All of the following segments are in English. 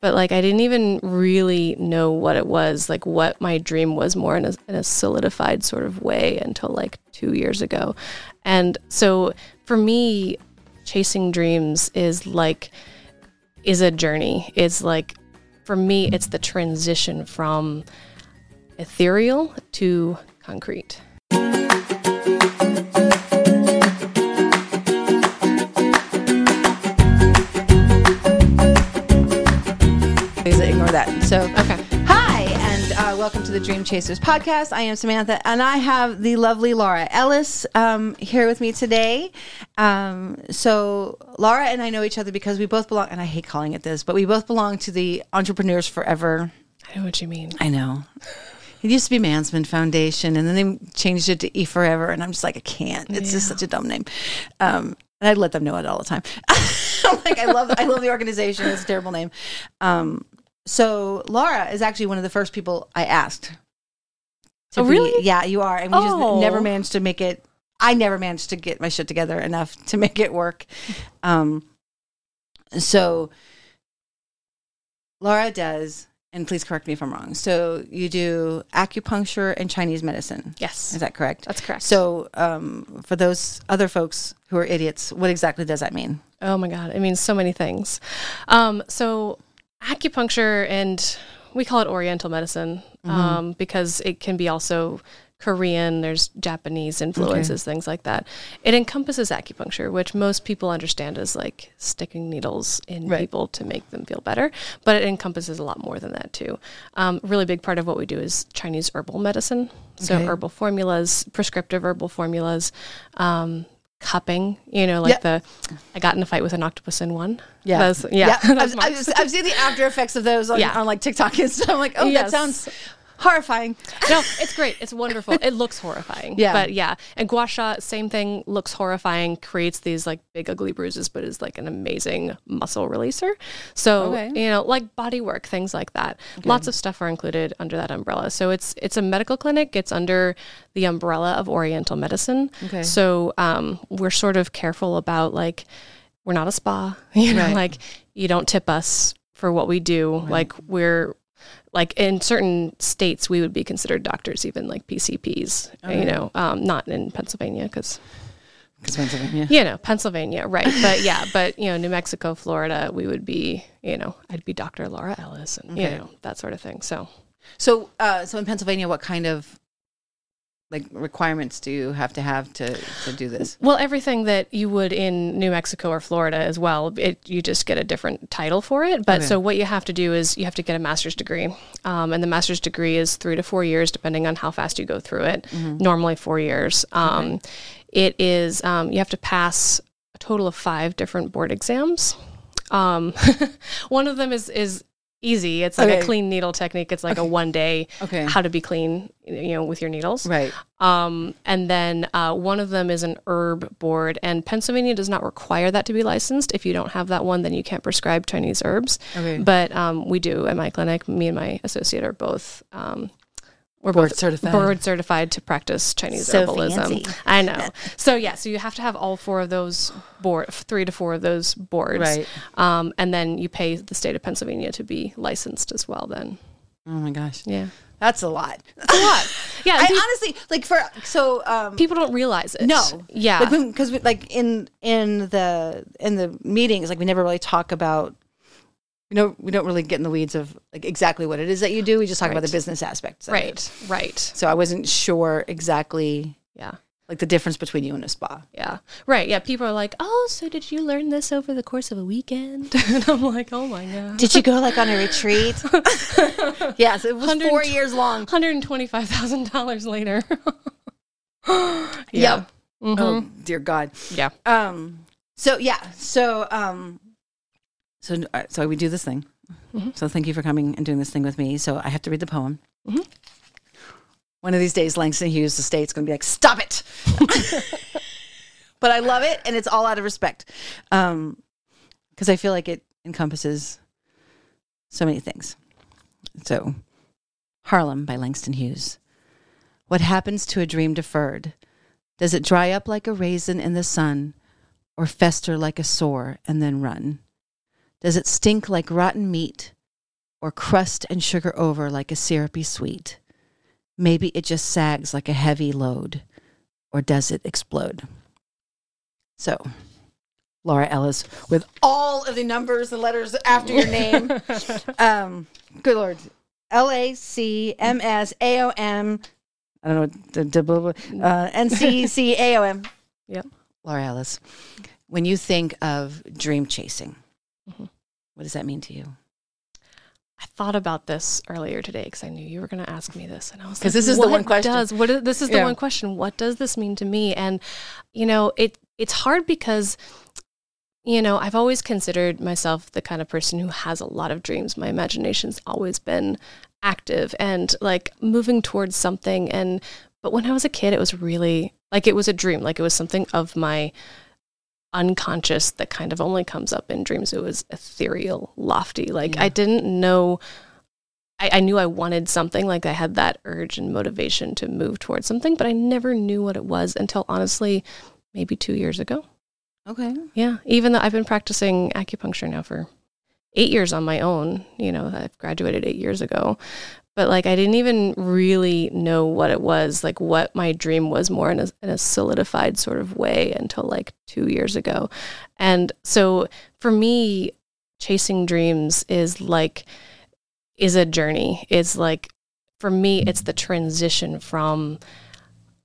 but like I didn't even really know what it was, like what my dream was more in a, in a solidified sort of way until like two years ago. And so for me, chasing dreams is like, is a journey. It's like, for me, it's the transition from ethereal to concrete. That. So, Okay. hi, and uh, welcome to the Dream Chasers podcast. I am Samantha, and I have the lovely Laura Ellis um, here with me today. Um, so, Laura and I know each other because we both belong, and I hate calling it this, but we both belong to the Entrepreneurs Forever. I know what you mean. I know. It used to be Mansman Foundation, and then they changed it to E Forever, and I'm just like, I can't. It's just such a dumb name. Um, and I let them know it all the time. I'm like, I love, I love the organization. It's a terrible name. Um, so Laura is actually one of the first people I asked. Oh, be- really? yeah, you are. And we Oh. just never managed to make it. I never managed to get my shit together enough to make it work. Um, so Laura does, and please correct me if I'm wrong. So you do acupuncture and Chinese medicine. Yes. Is that correct? That's correct. So, um, for those other folks who are idiots, what exactly does that mean? Oh my God. It means so many things. Um, so, acupuncture, and we call it Oriental medicine um, because it can be also Korean, there's Japanese influences, things like that. It encompasses acupuncture, which most people understand as like sticking needles in Right. people to make them feel better, but it encompasses a lot more than that too. Um, really big part of what we do is Chinese herbal medicine. So, Okay. herbal formulas, prescriptive herbal formulas. Um, cupping you know like Yep. the i got in a fight with an octopus in one Yeah. That's, yeah, that's I've. I've, I've seen the after effects of those on, Yeah. on like TikTok and stuff. I'm like, oh, that sounds horrifying. no it's great. It's wonderful. It looks horrifying. Yeah. but yeah and gua sha same thing looks horrifying creates these like big ugly bruises but is like an amazing muscle releaser. So Okay. you know like body work things like that. Lots of stuff are included under that umbrella. So it's it's a medical clinic. It's under the umbrella of oriental medicine. Okay. so um, we're sort of careful about like we're not a spa. You know Right. like you don't tip us for what we do. Like we're like in certain states we would be considered doctors even like pcps you know um, not in pennsylvania because Pennsylvania. you know pennsylvania right. But yeah but you know new mexico florida we would be you know i'd be dr laura ellis and you know that sort of thing. So So, uh, so in Pennsylvania, what kind of like requirements do you have to have to to do this? Well, everything that you would in New Mexico or Florida as well, it, you just get a different title for it. But Okay. so what you have to do is you have to get a master's degree. Um, and the master's degree is three to four years, depending on how fast you go through it. Normally, four years. Um, It is, um, you have to pass a total of five different board exams. Um, one of them is, is easy. It's like Okay. a clean needle technique. It's like a one day Okay. how to be clean, you know, with your needles. Right. Um, and then uh, one of them is an herb board, and Pennsylvania does not require that to be licensed. If you don't have that one, then you can't prescribe Chinese herbs. Okay. But um, we do at my clinic. Me and my associate are both. Um, we're Board certified. board certified to practice Chinese So herbalism. fancy. I know. So yeah, so you have to have all four of those board, three to four of those boards, Right. Um, and then you pay the state of Pennsylvania to be licensed as well. Then, Oh my gosh, yeah, that's a lot. That's a lot. yeah. I honestly like for so um, people don't realize it. No. yeah, like because like in in the in the meetings, like we never really talk about. You know, we don't really get in the weeds of like exactly what it is that you do. We just talk about the business aspects. of it. Right, right. So I wasn't sure exactly Yeah, like the difference between you and a spa. yeah. Right, yeah. People are like, oh, so did you learn this over the course of a weekend? and I'm like, oh my God. Did you go like on a retreat? yes, it was four years long. $125,000 later. yeah. Yep. Mhm. Oh dear God. Yeah. Um. So yeah. So um. So uh, so we do this thing. Mm-hmm. So thank you for coming and doing this thing with me. So I have to read the poem. Mhm. One of these days, Langston Hughes, the state's going to be like, "Stop it!" but I love it, and it's all out of respect, um, because I feel like it encompasses so many things. So, Harlem by Langston Hughes. What happens to a dream deferred? Does it dry up like a raisin in the sun, or fester like a sore and then run? Does it stink like rotten meat or crust and sugar over like a syrupy sweet? Maybe it just sags like a heavy load, or does it explode? So, Laura Ellis, with all of the numbers and letters after your name. um, good Lord. L A C M S A O M. I don't know. d- d- blah, blah, Uh, N C C A O M. Yep. Laura Ellis, when you think of dream chasing, Mhm. what does that mean to you? I thought about this earlier today because I knew you were going to ask me this, and I was 'Cause like, this is the one question. Does what? Is, this is the Yeah. one question. What does this mean to me? And you know, it it's hard because you know I've always considered myself the kind of person who has a lot of dreams. My imagination's always been active and like moving towards something. And but when I was a kid, it was really like it was a dream. Like it was something of my unconscious that kind of only comes up in dreams. It was ethereal, lofty. Like Yeah. I didn't know. I, I knew I wanted something. Like I had that urge and motivation to move towards something, but I never knew what it was until honestly, maybe two years ago. Okay. Yeah, even though I've been practicing acupuncture now for eight years on my own. You know, I've graduated eight years ago, but like I didn't even really know what it was, like what my dream was more in a, in a solidified sort of way until like two years ago. And so for me, chasing dreams is like, is a journey. It's like, for me, it's the transition from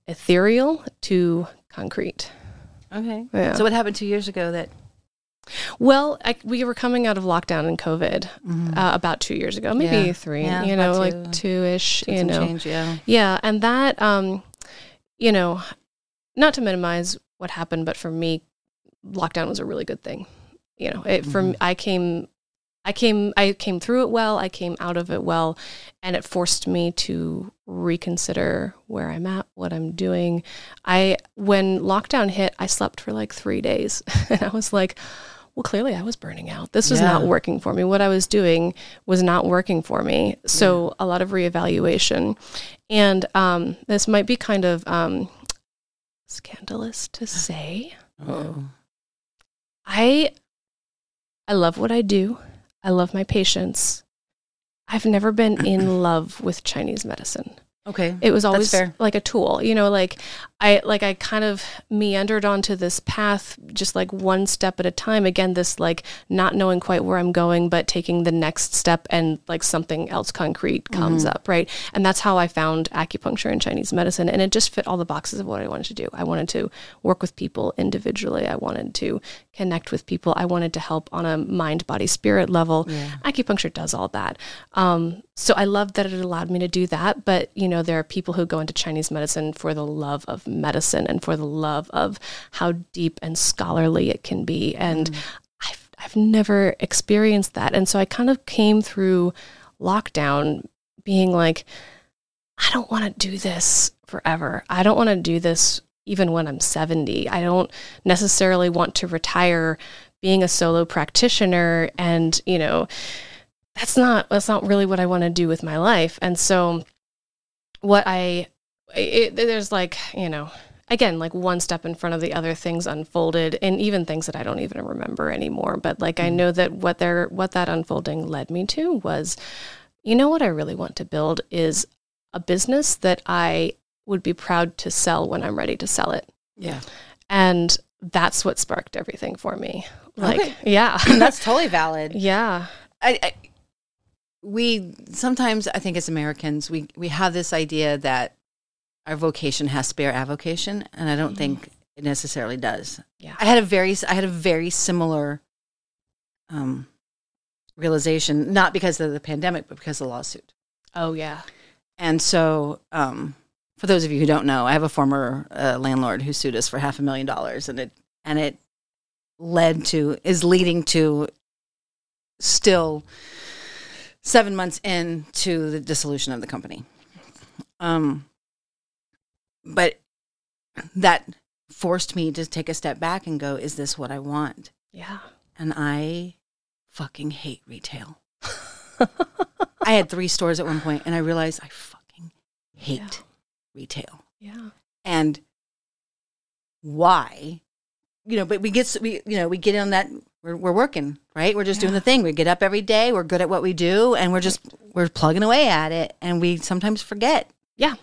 ethereal to concrete. Okay. Yeah. So what happened two years ago that Well, I, we were coming out of lockdown and COVID uh, about two years ago, maybe Mm-hmm. Yeah. three, Yeah, you know, about like two. two ish, you know. change? Yeah. Yeah. And that, um, you know, not to minimize what happened, but for me, lockdown was a really good thing. You know, it, for Mhm. me, I came, I came, I came through it well. I came out of it well, and it forced me to reconsider where I'm at, what I'm doing. I, when lockdown hit, I slept for like three days, and I was like, well, clearly I was burning out. This was not working for me. What I was doing was not working for me. So a lot of reevaluation, and um, this might be kind of um, scandalous to say. Oh. I I love what I do. I love my patients. I've never been in love with Chinese medicine. Okay. It was always like a tool, you know, like I like I kind of meandered onto this path just like one step at a time. Again, this like not knowing quite where I'm going, but taking the next step and like something else concrete comes up, right? And that's how I found acupuncture and Chinese medicine. And it just fit all the boxes of what I wanted to do. I wanted to work with people individually. I wanted to connect with people. I wanted to help on a mind, body, spirit level. Yeah. Acupuncture does all that. Um, so I love that it allowed me to do that. But, you know, there are people who go into Chinese medicine for the love of medicine and for the love of how deep and scholarly it can be. And mm. I've, I've never experienced that. And so I kind of came through lockdown being like, I don't want to do this forever. I don't want to do this even when I'm 70. I don't necessarily want to retire being a solo practitioner and, you know, that's not that's not really what I want to do with my life. And so what I it, there's like, you know, again, like one step in front of the other things unfolded and even things that I don't even remember anymore, but like I mm. know that what they're what that unfolding led me to was you know what I really want to build is a business that I would be proud to sell when I'm ready to sell it. Yeah. And that's what sparked everything for me. Like, Okay. yeah. That's totally valid. yeah. I, I we sometimes I think as Americans we we have this idea that our vocation has to be our avocation, and I don't Mhm. think it necessarily does. Yeah. I had a very I had a very similar um, realization, not because of the pandemic, but because of the lawsuit. Oh, yeah. And so, um, for those of you who don't know, I have a former uh, landlord who sued us for half a million dollars, and it and it led to is leading to still seven months into the dissolution of the company. Um, but that forced me to take a step back and go, "Is this what I want?" Yeah. And I fucking hate retail. I had three stores at one point, and I realized I fucking hate Yeah. retail. Yeah. And why you know, but we get we you know we get on that we're we're working right. We're just doing the thing. We get up every day. We're good at what we do, and we're just we're plugging away at it. And we sometimes forget Yeah.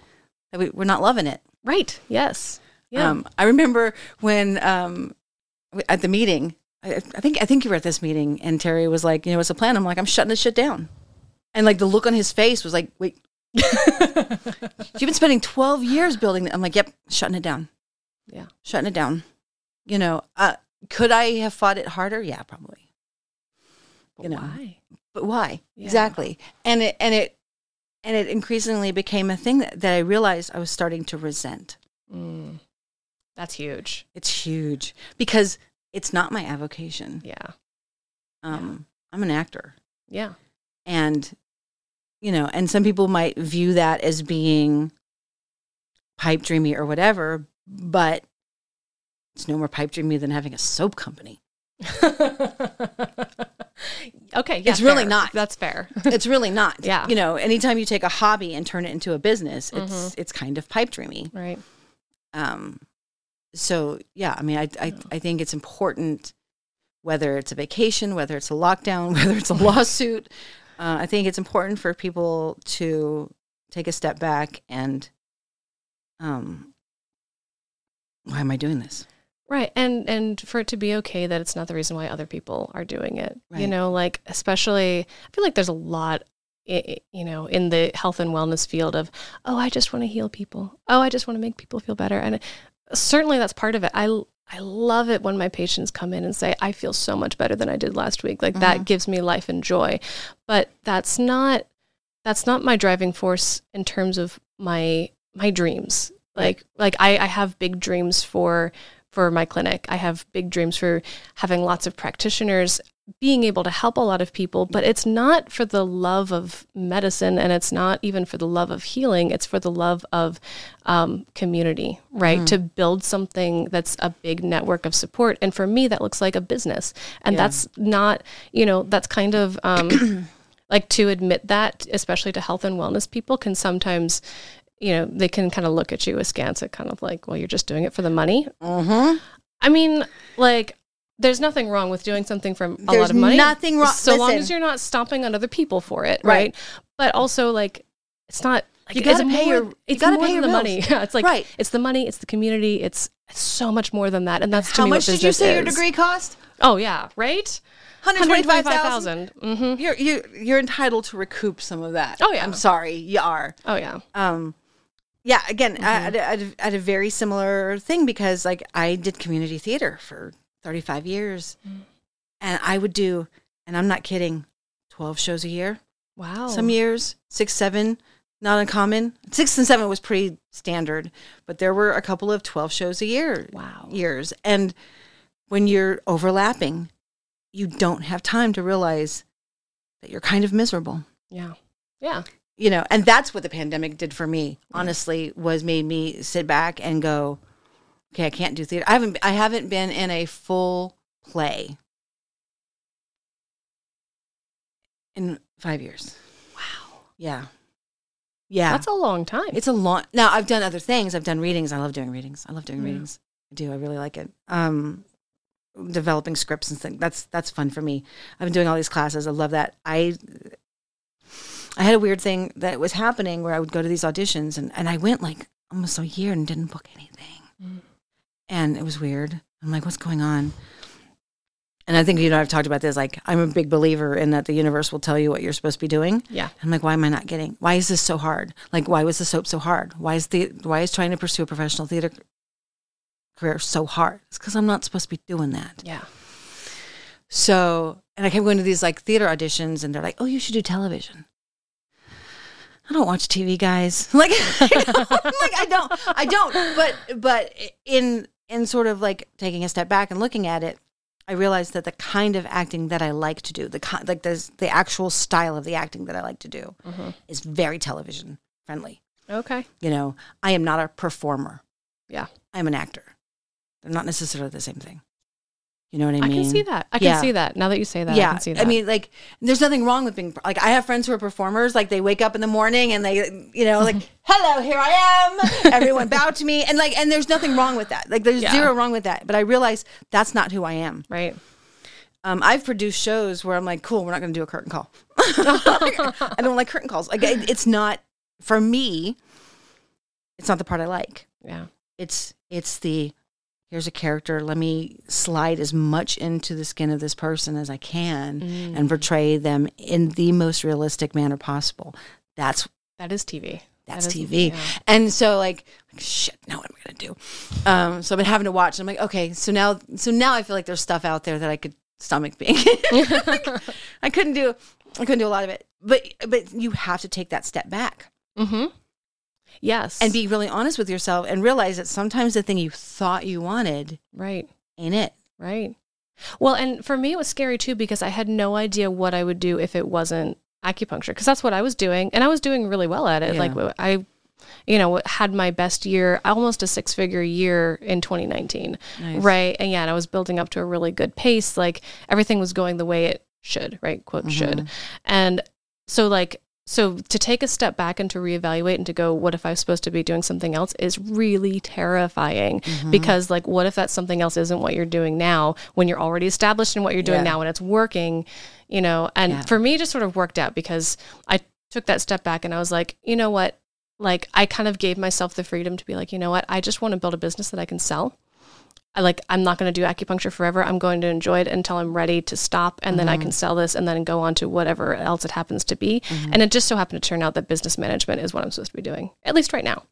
that we, we're not loving it. Right. Yes. Yeah. Um, I remember when um, at the meeting, I, I think I think you were at this meeting, and Terry was like, "You know, what's the plan?" I'm like, "I'm shutting this shit down," and like the look on his face was like, "Wait, you've been spending 12 years building." it." I'm like, "Yep, shutting it down, yeah. shutting it down." You know, uh, could I have fought it harder? Yeah, probably. But You know. why? But why Yeah. exactly? And it and it and it increasingly became a thing that, that I realized I was starting to resent. Mm. That's huge. It's huge because it's not my avocation. Yeah. Um, I'm an actor, Yeah. and you know, and some people might view that as being pipe dreamy or whatever, but it's no more pipe dreamy than having a soap company. okay. Yeah, It's really not. That's fair. It's really not. Yeah. you know, anytime you take a hobby and turn it into a business, it's it's kind of pipe dreamy. right. Um, so yeah, I mean, I, I I think it's important whether it's a vacation, whether it's a lockdown, whether it's a lawsuit. Uh, I think it's important for people to take a step back and, um, why am I doing this? Right. And and for it to be okay that it's not the reason why other people are doing it. You know, like especially I feel like there's a lot you know, in the health and wellness field of, oh, I just want to heal people. Oh, I just want to make people feel better. And certainly that's part of it. I I love it when my patients come in and say, I feel so much better than I did last week. Like that mm-hmm. gives me life and joy. But that's not that's not my driving force in terms of my my dreams. Like like I, I have big dreams for for my clinic. I have big dreams for having lots of practitioners, being able to help a lot of people, but it's not for the love of medicine and it's not even for the love of healing. It's for the love of um, community, right? To build something that's a big network of support. And for me, that looks like a business. And Yeah. that's not, you know, that's kind of. Um, like to admit that, especially to health and wellness people, can sometimes, you know, they can kind of look at you askance at kind of like, well, you're just doing it for the money. Mm-hmm. I mean, like, there's nothing wrong with doing something for a There's lot of money. nothing wrong- So long as you're not stomping on other people for it, Right. right? But also, like, it's not. Like, You gotta pay more- your- you It's gotta pay your the bills. money. Yeah, it's like Right. it's the money, it's the community, it's, it's so much more than that, and that's to How much did you say your degree cost? Oh yeah, right. Hundred twenty-five thousand. 125,000. Mm-hmm. You're you you're entitled to recoup some of that. Oh, yeah. I'm sorry, you are. Oh yeah. um yeah again Mm-hmm. I, I, had a- I had a very similar thing because like i did community theater for 35 years Mm. and i would do and i'm not kidding 12 shows a year Wow. some years six seven not uncommon six and seven was pretty standard but there were a couple of 12 shows a year Wow. years and when you're overlapping you don't have time to realize that you're kind of miserable Yeah. Yeah. You know and that's what the pandemic did for me honestly was made me sit back and go okay i can't do theater. I haven't i haven't been in a full play in five years. Wow. yeah. Yeah. That's a long time. it's a long now i've done other things. I've done readings. I love doing readings. I love doing Yeah. readings. I do. I really like it. Um developing scripts and things that's that's fun for me. I've been doing all these classes. I love that. I i had a weird thing that was happening where i would go to these auditions and, and i went like almost a year and didn't book anything Mm. and it was weird i'm like what's going on and i think you know i've talked about this like i'm a big believer in that the universe will tell you what you're supposed to be doing yeah. I'm like, why am I not getting? Why is this so hard? Like, why was the soap so hard? Why is the why is trying to pursue a professional theater career so hard? It's because I'm not supposed to be doing that. Yeah. So, and I kept going to these like theater auditions, and they're like, oh, you should do television. I don't watch TV, guys. Like, like I don't, I don't. But but in in sort of like taking a step back and looking at it, I realized that the kind of acting that I like to do, the ki- like the the actual style of the acting that I like to do, mm-hmm. is very television friendly. Okay. You know, I am not a performer. Yeah. I'm an actor. They're not necessarily the same thing. You know what I mean? I can see that. I can see that. Now that you say that, Yeah, I can see that. I mean, like, there's nothing wrong with being like. I have friends who are performers. Like, they wake up in the morning and they, you know, like, "Hello, here I am." Everyone bow to me, and like, and there's nothing wrong with that. Like, there's Yeah. zero wrong with that. But I realize that's not who I am. right. Um, I've produced shows where I'm like, "Cool, we're not going to do a curtain call." I don't like curtain calls. Like, it, it's not for me. It's not the part I like. Yeah. It's it's the here's a character. Let me slide as much into the skin of this person as I can Mm. and portray them in the most realistic manner possible. That's That is TV. that's That TV. yeah. And so like, shit, now what am I gonna do? Um, so I've been having to watch. I'm like, okay, so now so now I feel like there's stuff out there that I could stomach being. Like, I couldn't do I couldn't do a lot of it. But but you have to take that step back Mm-hmm. Yes. and be really honest with yourself and realize that sometimes the thing you thought you wanted right. ain't it. Right. Well, and for me, it was scary too because I had no idea what I would do if it wasn't acupuncture because that's what I was doing. And I was doing really well at it. Yeah. Like, I, you know, had my best year, almost a six figure year in 2019. Nice. Right. And yeah, and I was building up to a really good pace. Like, everything was going the way it should, right? Quote, mm-hmm. should. And so, like, so to take a step back and to reevaluate and to go, what if I'm supposed to be doing something else is really terrifying Mm-hmm. because, like, what if that something else isn't what you're doing now when you're already established in what you're doing Yeah. now and it's working, you know? And Yeah. for me, it just sort of worked out because I took that step back and I was like, you know what? Like, I kind of gave myself the freedom to be like, you know what? I just want to build a business that I can sell. I like I'm not going to do acupuncture forever. I'm going to enjoy it until I'm ready to stop and then I Mm-hmm. can sell this and then go on to whatever else it happens to be. Mm-hmm. And it just so happened to turn out that business management is what I'm supposed to be doing. At least right now.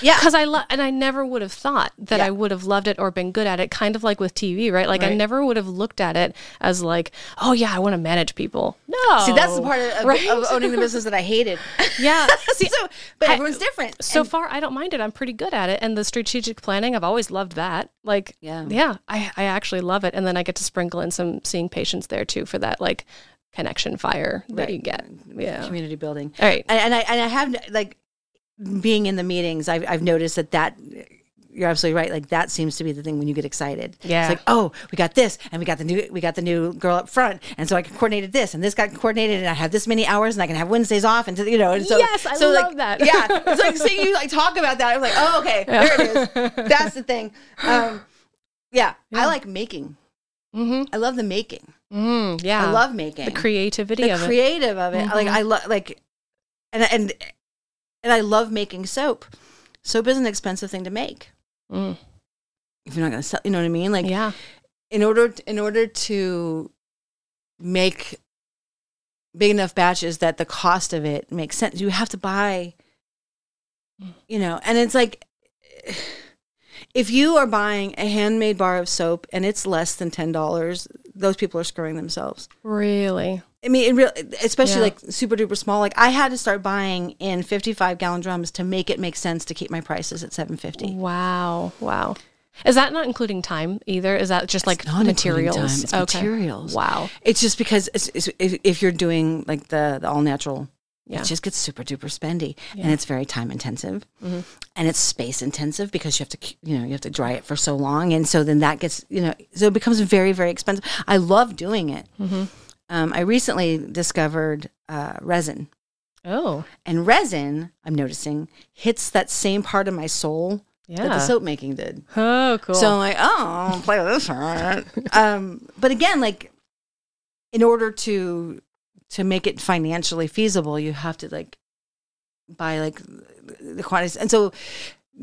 Yeah. Cuz I love, and I never would have thought that Yeah. I would have loved it or been good at it kind of like with TV, right? Like I never would have looked at it as like, "Oh yeah, I want to manage people." No. See, that's the part of, of, Right? of owning the business that I hated. Yeah. See, so, but I- everyone's different. so And- far I don't mind it. I'm pretty good at it. And the strategic planning, I've always loved that. Like Yeah. yeah, I, I actually love it. And then I get to sprinkle in some seeing patients there too for that like connection fire that Right. you get. Yeah. community building. All right. And, and I and I have like being in the meetings. I've I've noticed that that. You're absolutely right. Like that seems to be the thing when you get excited. Yeah. It's like, oh, we got this, and we got the new, we got the new girl up front, and so I coordinated this, and this got coordinated, and I have this many hours, and I can have Wednesdays off, and so you know, and so Yes, I so love like, that. Yeah, it's like seeing you like talk about that. I'm like, oh, okay, there it is. That's the thing. Um, yeah, I like making. Mm-hmm. I love the making. Mm, yeah. I love making the creativity the of it. creative of it. Like Mhm. I love like, and and and I love making soap. Soap is an expensive thing to make. Mm, If you're not going to sell, you know what I mean? Like yeah. in order in order to make big enough batches that the cost of it makes sense, you have to buy. You know, and it's like. If you are buying a handmade bar of soap and it's less than ten dollars, those people are screwing themselves. Really. I mean, in real, especially Yeah. like super duper small. Like I had to start buying in fifty-five gallon drums to make it make sense to keep my prices at seven fifty. Wow. Wow. Is that not including time either? Is that just like not materials? time, it's materials. Wow. It's just because it's, it's, if, if you're doing like the, the all natural, Yeah. it just gets super duper spendy, Yeah. and it's very time intensive, Mhm. and it's space intensive because you have to you know you have to dry it for so long, and so then that gets you know so it becomes very very expensive. I love doing it. Mm-hmm. Um, I recently discovered uh, resin. Oh. And resin, I'm noticing, hits that same part of my soul yeah. that the soap making did. Oh, cool. So I'm like, oh, I'll play with this part. um, but again, like, in order to to make it financially feasible, you have to like buy like the quantities, and so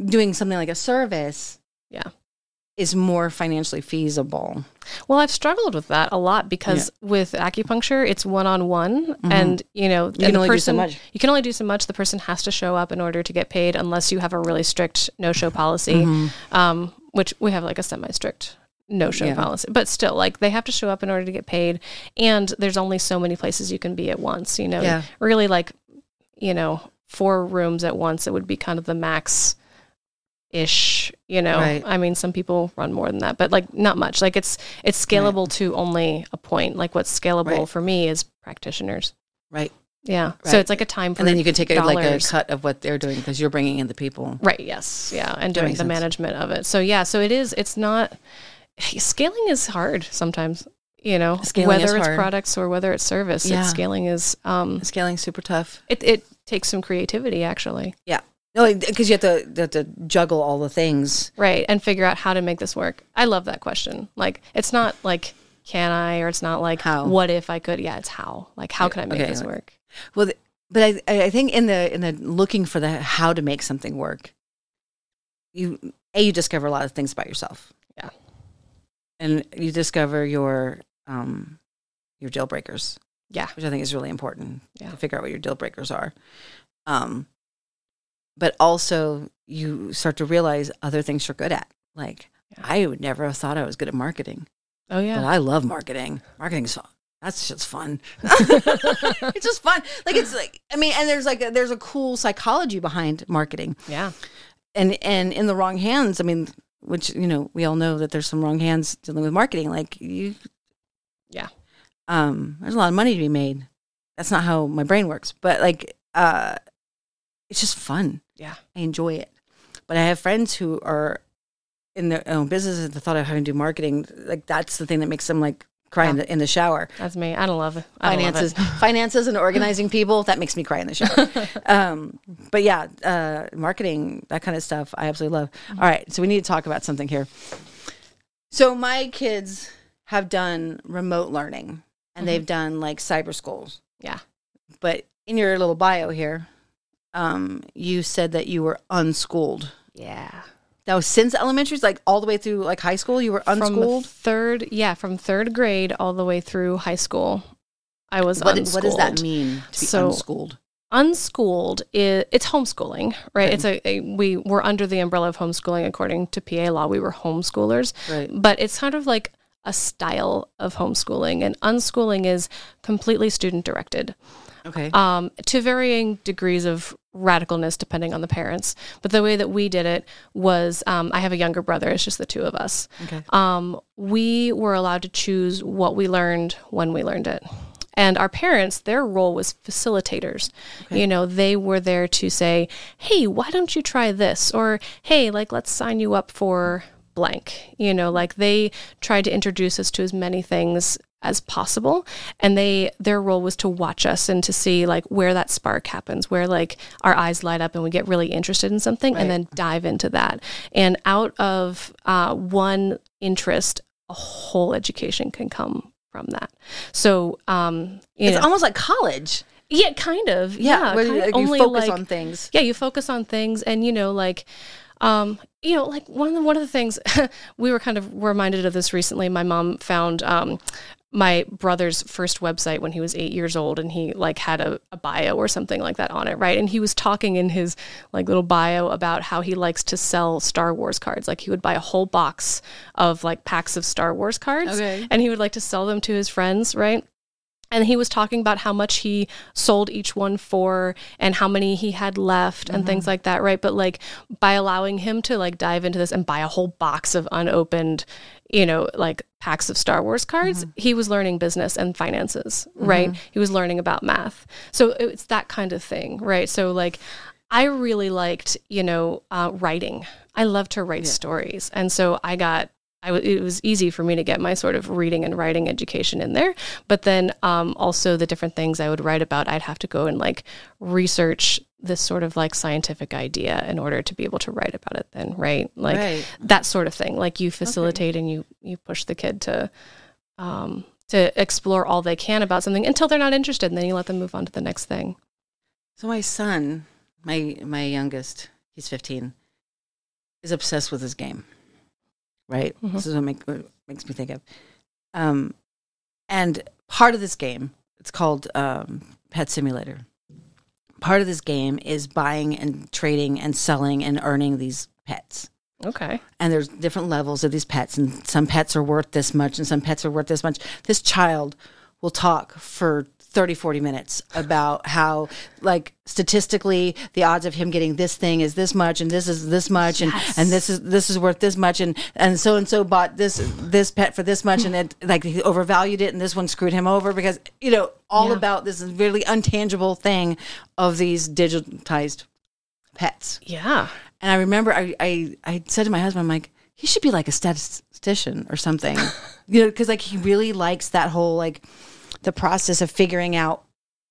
doing something like a service, Yeah. Is more financially feasible. Well, I've struggled with that a lot because with acupuncture, it's one on one, and you know. You can the only do so person- much. You can only do so much. The person has to show up in order to get paid, unless you have a really strict no-show policy, Mm-hmm. um, which we have like a semi-strict no-show Yeah. policy. But still, like they have to show up in order to get paid, and there's only so many places you can be at once. You know, Yeah. really like, you know, four rooms at once. It would be kind of the max. Ish, you know. Right. I mean, some people run more than that, but like not much. Like it's it's scalable to only a point. Like what's scalable Right. for me is practitioners. Right. Yeah. So it's like a time for And then you can take a, like a cut of what they're doing because you're bringing in the people. Right. Yes. Yeah. And doing the sense. management of it. So yeah. So it is. It's not. scaling is hard sometimes. You know, Scaling whether it's hard. products or whether it's service, Yeah. it's scaling is um, Scaling's super tough. it, it takes some creativity actually, Yeah. No, because you have to, you have to juggle all the things. right? And figure out how to make this work. I love that question. Like, it's not like can I, or it's not like How? what if I could. Yeah, it's how. Like, how can I make Okay, this work? Well, th- but I, I think in the in the looking for the how to make something work, you a you discover a lot of things about yourself. Yeah. and you discover your um your deal breakers, Yeah, which I think is really important Yeah. to figure out what your deal breakers are. Um, but also you start to realize other things you're good at. Like Yeah. I would never have thought I was good at marketing, oh but yeah, I love marketing. Marketing's fun. That's just fun. it's just fun. Like it's like I mean, and there's like a, there's a cool psychology behind marketing, yeah, and and in the wrong hands. I mean, which you know we all know that there's some wrong hands dealing with marketing. Like you, Yeah. Um, there's a lot of money to be made. That's not how my brain works, but like, uh, it's just fun. yeah, I enjoy it. But I have friends who are in their own businesses. The thought of having to do marketing, like that's the thing that makes them like cry in, the, in the shower that's me. I don't love it. I don't love finances it. finances and organizing people that makes me cry in the shower um, but yeah uh, marketing that kind of stuff i absolutely love Mm-hmm. all right so we need to talk about something here so my kids have done remote learning and Mhm. they've done like cyber schools Yeah. but in your little bio here um, you said that you were unschooled. Yeah. Now, since elementary like all the way through like high school you were From unschooled? third, yeah, from third grade all the way through high school, I was what, unschooled. what does that mean to be So- unschooled? unschooled is it's homeschooling right? It's a, a we were under the umbrella of homeschooling according to pa law. We were homeschoolers. Right. But it's kind of like a style of homeschooling and unschooling is completely student directed okay. Um, to varying degrees of radicalness depending on the parents but the way that we did it was um, i have a younger brother it's just the two of us okay um, we were allowed to choose what we learned when we learned it. And our parents, their role was facilitators. You know, they were there to say, hey, why don't you try this? Or, hey, like, let's sign you up for blank. You know, like they tried to introduce us to as many things as possible. And they their role was to watch us and to see like where that spark happens where like our eyes light up and we get really interested in something and then dive into that. And out of uh, one interest a whole education can come from that. So um It's know, almost like college. yeah kind of. Yeah, where kind- like, you only focus like- on things. yeah you focus on things and you know like um you know like one of the one of the things we were kind of reminded of this recently. My mom found um my brother's first website when he was eight years old and he like had a, a bio or something like that on it right? And he was talking in his like little bio about how he likes to sell star wars cards. Like he would buy a whole box of like packs of star wars cards Okay. and he would like to sell them to his friends right and he was talking about how much he sold each one for and how many he had left and things mm-hmm. like that right? But like by allowing him to like dive into this and buy a whole box of unopened you know like packs of star wars cards mm-hmm. he was learning business and finances mm-hmm. right? He was learning about math. So it's that kind of thing right? So like i really liked you know uh, writing. I love to write stories. And so i got w- it was easy for me to get my sort of reading and writing education in there. But then um, also the different things I would write about, I'd have to go and like research this sort of like scientific idea in order to be able to write about it then, right? Like Right. that sort of thing. Like you facilitate and you you push the kid to um, to explore all they can about something until they're not interested, and then you let them move on to the next thing. So my son, my my youngest, he's 15, is obsessed with his game. Right? Mhm. This is what, make, what makes me think of. Um, and part of this game, it's called um, Pet Simulator. Part of this game is buying and trading and selling and earning these pets. Okay. and there's different levels of these pets and some pets are worth this much and some pets are worth this much this child will talk for 30 40 minutes about how like statistically the odds of him getting this thing is this much and this is this much and and this is this is worth this much and and so and so bought this this pet for this much and it like he overvalued it and this one screwed him over because you know all Yeah. about this really untangible thing of these digitized pets Yeah. and I remember I, I, I said to my husband, I'm like, he should be like a statistician or something. you know, because like he really likes that whole like the process of figuring out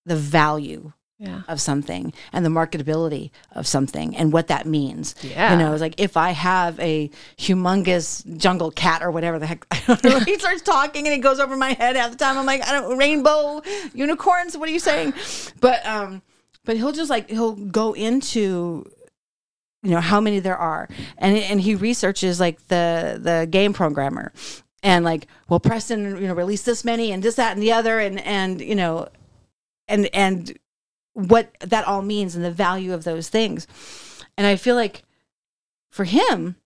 the value Yeah. of something and the marketability of something and what that means. Yeah. You know, it's like if I have a humongous jungle cat or whatever the heck, I don't know. he starts talking and it goes over my head half the time. I'm like, I don't, rainbow unicorns, what are you saying? But, um, but he'll just like, he'll go into, you know, how many there are. And, and he researches like the, the game programmer and like, well, Preston, you know, released this many and this, that, and the other. And, and, you know, and, and, what that all means and the value of those things. And I feel like for him,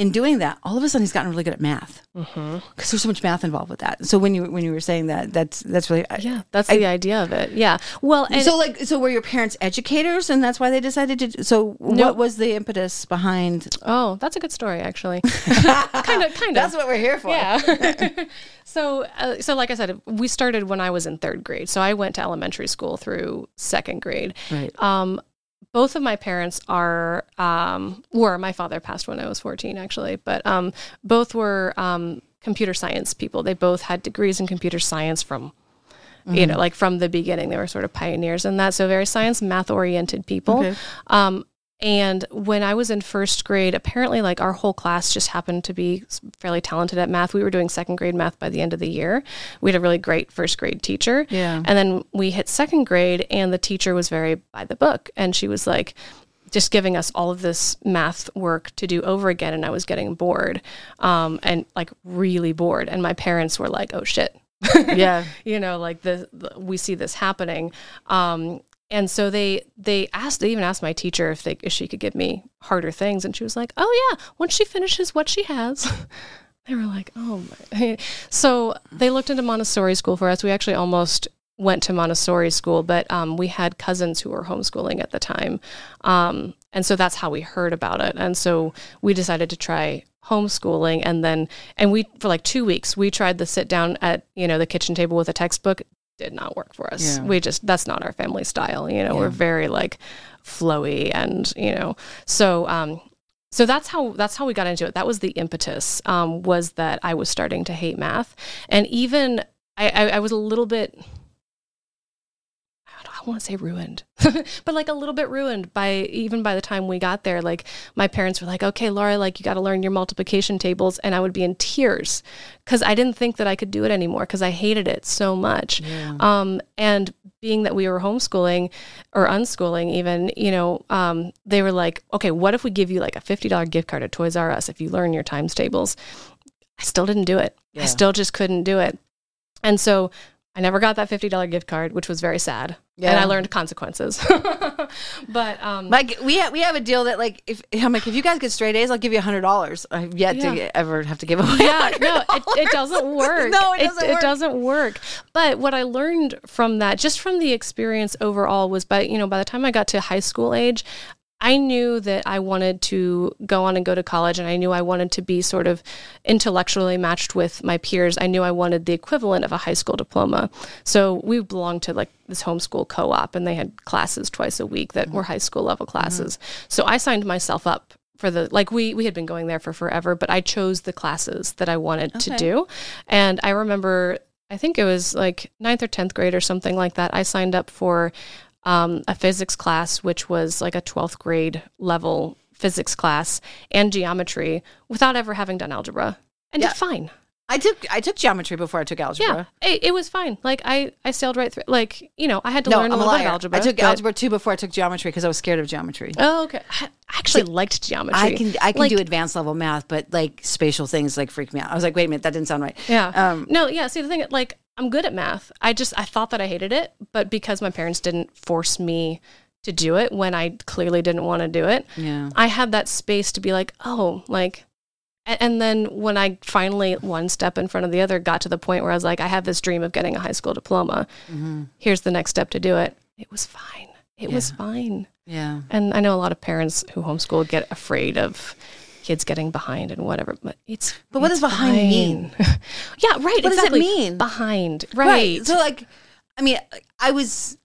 in doing that, all of a sudden he's gotten really good at math Mm-hmm. because there's so much math involved with that. So when you when you were saying that, that's that's really I- Yeah, that's the idea of it. Yeah. Well, and so like so were your parents educators and that's why they decided to. So what was the impetus behind? oh, that's a good story, actually. kind of, kind of. That's what we're here for. Yeah. so, uh, so like I said, we started when I was in third grade. So I went to elementary school through second grade. Right. Um, both of my parents are were were my father passed when I was 14 actually, but um, both were um, computer science people. They both had degrees in computer science from you know like from the beginning. They were sort of pioneers in that. So very science math oriented people. Okay. And when I was in first grade, apparently, like our whole class just happened to be fairly talented at math. We were doing second grade math by the end of the year. We had a really great first grade teacher. Yeah. And then we hit second grade, and the teacher was very by the book. And she was like, just giving us all of this math work to do over again. And I was getting bored um, and like really bored. And my parents were like, oh shit, Yeah. you know like the, the we see this happening um and so they they asked they even asked my teacher if they if she could give me harder things. And she was like oh yeah once she finishes what she has. They were like oh my. So they looked into montessori school for us. We actually almost went to montessori school but um, we had cousins who were homeschooling at the time. Um, and so that's how we heard about it. And so we decided to try homeschooling. And then and we for like two weeks we tried to sit down at you know the kitchen table with a textbook did not work for us Yeah. we just that's not our family style you know Yeah. we're very like flowy and you know so um so that's how that's how we got into it that was the impetus um was that i was starting to hate math and even i i, I was a little bit I want to say ruined, but like a little bit ruined by even by the time we got there. Like my parents were like, "Okay, Laura, like you got to learn your multiplication tables," and I would be in tears because I didn't think that I could do it anymore because I hated it so much. Um, and being that we were homeschooling or unschooling, even you know, um, they were like, "Okay, what if we give you like a fifty dollar gift card at Toys R Us if you learn your times tables?" I still didn't do it. Yeah. I still just couldn't do it, and so. I never got that fifty dollar gift card, which was very sad, and I learned consequences. but um, Like we have we have a deal that like if I'm like if you guys get straight A's, I'll give you a hundred dollars. I've yet Yeah. to ever have to give away. yeah, no, it, it doesn't work. No, it doesn't it, work. doesn't work. But what I learned from that, just from the experience overall, was by you know by the time I got to high school age. I knew that I wanted to go on and go to college, and I knew I wanted to be sort of intellectually matched with my peers. I knew I wanted the equivalent of a high school diploma. So we belonged to like this homeschool co op, and they had classes twice a week that were high school level classes. Mm-hmm. So I signed myself up for the like we we had been going there for forever but i chose the classes that i wanted to do and i remember i think it was like ninth or 10th grade or something like that i signed up for um, a physics class which was like a 12th grade level physics class and geometry without ever having done algebra and Yeah. did fine I took I took geometry before I took algebra. yeah it, it was fine like i i sailed right through like you know i had to No, learn I'm a a little bit liar. of algebra I took but- algebra two before I took geometry because I was scared of geometry. oh okay i I actually liked geometry I can I can Like, do advanced level math, but like spatial things like freak me out. I was like, wait a minute, that didn't sound right. Yeah. Um, no, yeah. See, the thing, like, I'm good at math. I just, I thought that I hated it, but because my parents didn't force me to do it when I clearly didn't want to do it, Yeah. I had that space to be like, oh, like, and then when I finally, one step in front of the other, got to the point where I was like, I have this dream of getting a high school diploma. Mm-hmm. Here's the next step to do it. It was fine. It was fine. Yeah. And I know a lot of parents who homeschool get afraid of kids getting behind and whatever, but it's But what it's does behind mean? yeah, right. What does it mean? Behind, right? So like, I mean, I was,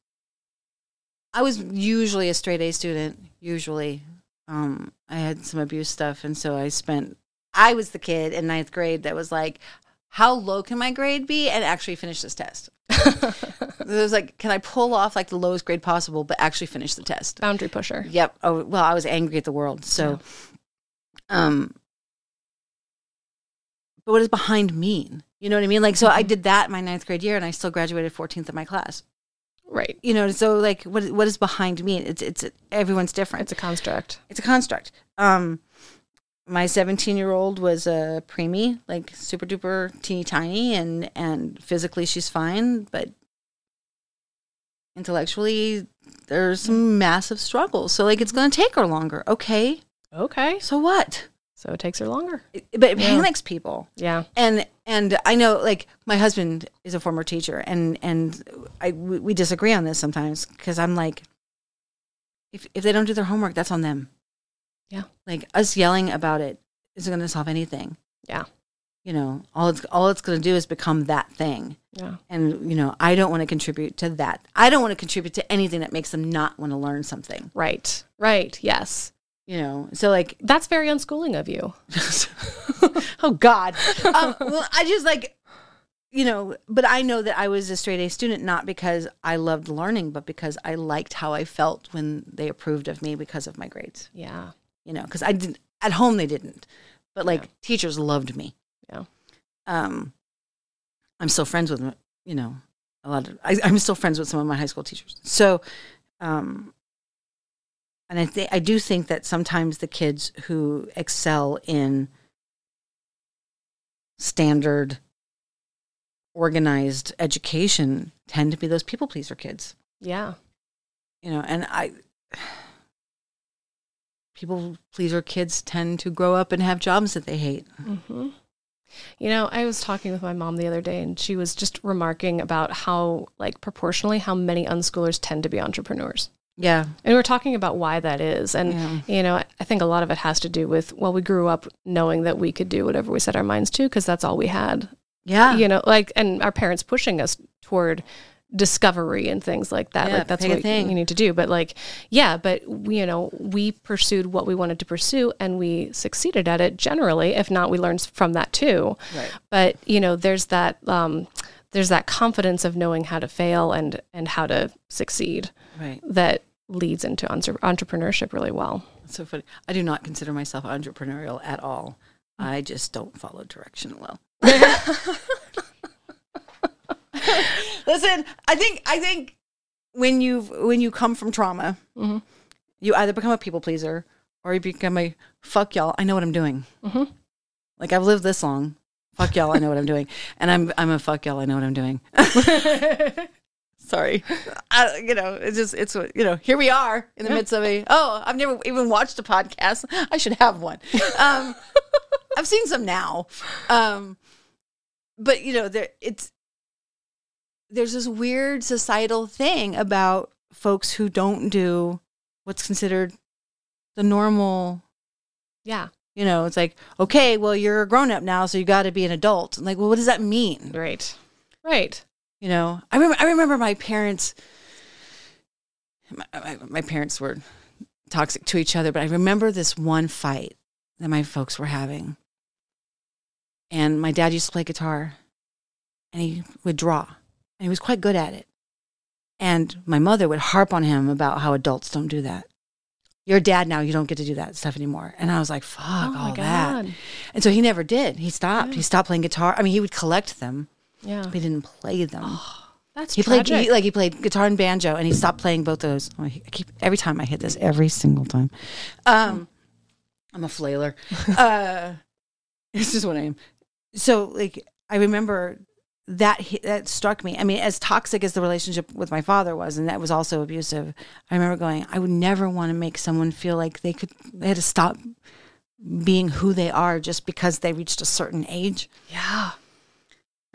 I was usually a straight A student. Usually, um, I had some abuse stuff, and so I spent. I was the kid in ninth grade that was like, "How low can my grade be?" and actually finish this test. it was like, "Can I pull off like the lowest grade possible, but actually finish the test?" Boundary pusher. Yep. Oh well, I was angry at the world. So, um, but what does behind mean? You know what I mean? Like, so I did that in my ninth grade year, and I still graduated 14th in my class. Right. You know, so like, what what does behind mean? It's it's everyone's different. It's a construct. It's a construct. Um, my 17 year old was a preemie, like super duper teeny tiny, and and physically she's fine, but intellectually there's some massive struggles. So like, it's going to take her longer. Okay, Okay. so what? So it takes her longer. It- but it Yeah. panics people Yeah. and and i know like my husband is a former teacher and and i we we disagree on this sometimes because i'm like if if they don't do their homework that's on them Yeah. like us yelling about it isn't going to solve anything Yeah. you know all it's all it's going to do is become that thing Yeah. and you know i don't want to contribute to that i don't want to contribute to anything that makes them not want to learn something Right. Right. Yes. You know so like That's very unschooling of you. oh God. Um, well, I just like, you know, but I know that I was a straight A student not because I loved learning, but because I liked how I felt when they approved of me because of my grades. Yeah. You know, because I didn't at home they didn't, but like Yeah. teachers loved me. Yeah. Um, I'm still friends with you know a lot of I, I'm still friends with some of my high school teachers. So, um, and I think I do think that sometimes the kids who excel in standard organized education tend to be those people pleaser kids Yeah. you know and i people pleaser kids tend to grow up and have jobs that they hate hmm You know, I was talking with my mom the other day, and she was just remarking about how, like, proportionally, how many unschoolers tend to be entrepreneurs. Yeah And we're talking about why that is. And, Yeah. you know, I think a lot of it has to do with, well, we grew up knowing that we could do whatever we set our minds to because that's all we had. yeah You know, like, and our parents pushing us toward discovery and things like that. Yeah, like, that's what thing. you need to do. But, like, yeah, but, you know, we pursued what we wanted to pursue and we succeeded at it generally. If not, we learned from that too right but you know there's that um, there's that confidence of knowing how to fail and and how to succeed right. that leads into entre- entrepreneurship really well. That's so funny. I do not consider myself entrepreneurial at all. I just don't follow direction well. Listen i think i think when you when you come from trauma Mhm. you either become a people pleaser or you become a fuck y'all i know what i'm doing. Mhm. like i've lived this long. Fuck y'all i know what i'm doing. And i'm i'm a fuck y'all i know what i'm doing sorry. I, you know it's just it's you know here we are in the midst of a oh i've never even watched a podcast. I should have one. Um i've seen some now. Um but you know there it's there's this weird societal thing about folks who don't do what's considered the normal yeah. you know it's like okay well you're a grown up now so you got to be an adult. Like well what does that mean? Right. Right you know, I remember. I remember my parents. My, my, parents were toxic to each other, but I remember this one fight that my folks were having. And my dad used to play guitar, and he would draw, and he was quite good at it. And my mother would harp on him about how adults don't do that. You're a dad now; you don't get to do that stuff anymore. And I was like, "Fuck oh all my that!" god And so he never did. He stopped. Yeah. He stopped playing guitar. I mean, he would collect them, yeah but he didn't play them. that's He tragic. played he, like he played guitar and banjo, and he stopped playing both those. Oh, I keep every time I hit this every single time. Um, I'm a flailer. uh, it's just what I am. So like I remember that that struck me. I mean, as toxic as the relationship with my father was, and that was also abusive. I remember going, I would never want to make someone feel like they could they had to stop being who they are just because they reached a certain age. yeah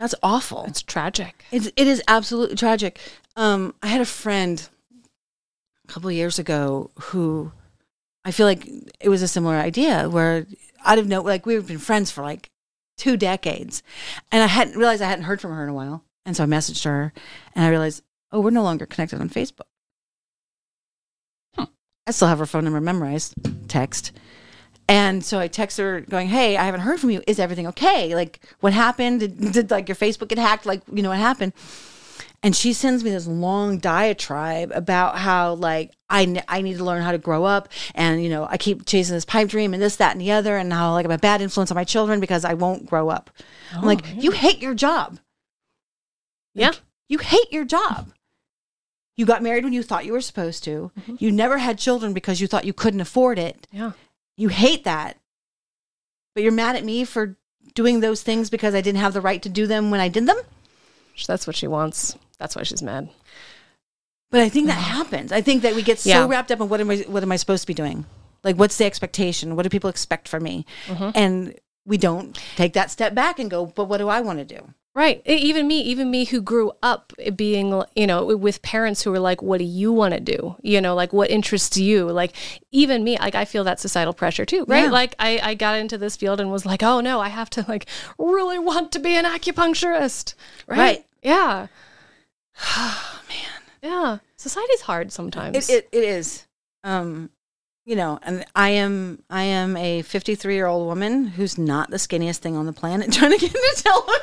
That's awful. it's tragic It's it is absolutely tragic. Um, I had a friend a couple of years ago who I feel like it was a similar idea where out of no like we've been friends for like two decades, and I hadn't realized I hadn't heard from her in a while, and so I messaged her, and I realized oh we're no longer connected on Facebook. I still have her phone number memorized. Text. And so I text her going, Hey, I haven't heard from you. Is everything okay? Like, what happened? Did, did like your Facebook get hacked? Like, you know, what happened? And she sends me this long diatribe about how like I, n- I need to learn how to grow up and you know I keep chasing this pipe dream and this that and the other and how like I'm a bad influence on my children because I won't grow up. I'm oh, like you hate your job. Yeah. You hate your job. You got married when you thought you were supposed to. Mm-hmm. You never had children because you thought you couldn't afford it. Yeah. You hate that. But you're mad at me for doing those things because I didn't have the right to do them when I did them? That's what she wants. That's why she's mad. But I think that happens. I think that we get so Yeah. wrapped up in what am I what am I supposed to be doing? Like what's the expectation? What do people expect from me? Mm-hmm. And we don't take that step back and go, but what do I want to do? Right. Even me, even me who grew up being, you know, with parents who were like, what do you want to do? You know, like what interests you? Like even me, like I feel that societal pressure too, right? Yeah. Like I, I got into this field and was like, oh no, I have to like really want to be an acupuncturist. Right. Right. Yeah. Oh man. Yeah. Society's hard sometimes. It, it, it is. Um, you know, and I am I am a 53 year old woman who's not the skinniest thing on the planet trying to get into television.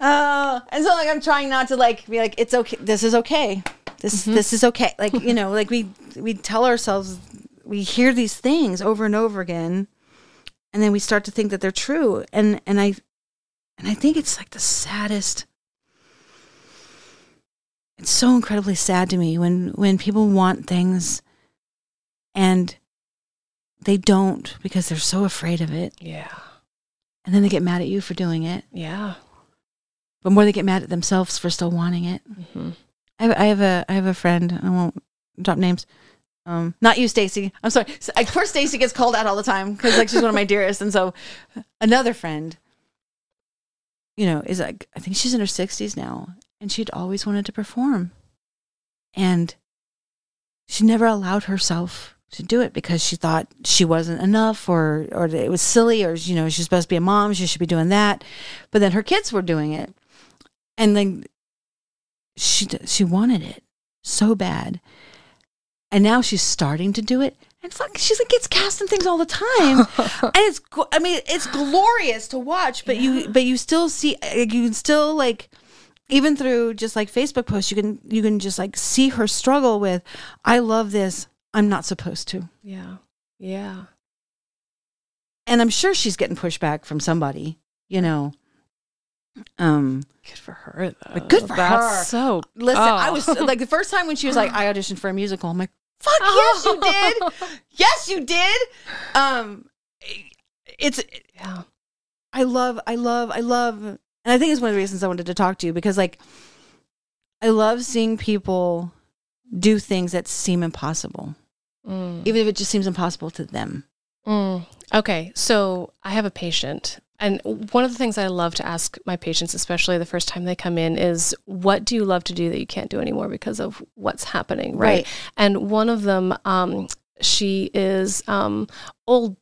Uh, and so like I'm trying not to like be like it's okay. This is okay. This this is okay. Like you know, like we we tell ourselves we hear these things over and over again, and then we start to think that they're true. And and I and I think it's like the saddest it's so incredibly sad to me when when people want things and they don't because they're so afraid of it. Yeah. and then they get mad at you for doing it. Yeah. but more they get mad at themselves for still wanting it. Hmm i have, I have a i have a friend i won't drop names. Um not you stacy. I'm sorry. I- poor stacy gets called out all the time because like she's one of my dearest. And so another friend you know is like i think she's in her 60s now and she'd always wanted to perform. And she never allowed herself to do it because she thought she wasn't enough or or it was silly or you know she's supposed to be a mom she should be doing that. But then her kids were doing it. And then she she wanted it so bad. And now she's starting to do it. And fuck she's like gets cast in things all the time. And it's i mean it's glorious to watch but you but you still see uh, you can still like even through just like facebook posts you can you can just like see her struggle with i love this i'm not supposed to Yeah. Yeah. and i'm sure she's getting pushback from somebody you know um Good for her though. But good for That's her. So listen i oh. was like the first time when she was like i auditioned for a musical i'm like fuck yes you did yes you did um it's yeah. I love, I love, I love, and I think it's one of the reasons I wanted to talk to you because, like, I love seeing people do things that seem impossible, Mm. even if it just seems impossible to them. Mm. Okay, so I have a patient, and one of the things I love to ask my patients, especially the first time they come in, is what do you love to do that you can't do anymore because of what's happening, right? Right. And one of them, um, she is um, old,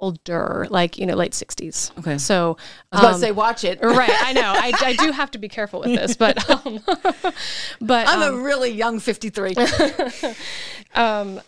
older, like you know, late sixties. Okay. So I was about um, to say, watch it. right, I know, I, I do have to be careful with this, but um, but I'm um, a really young 53. um,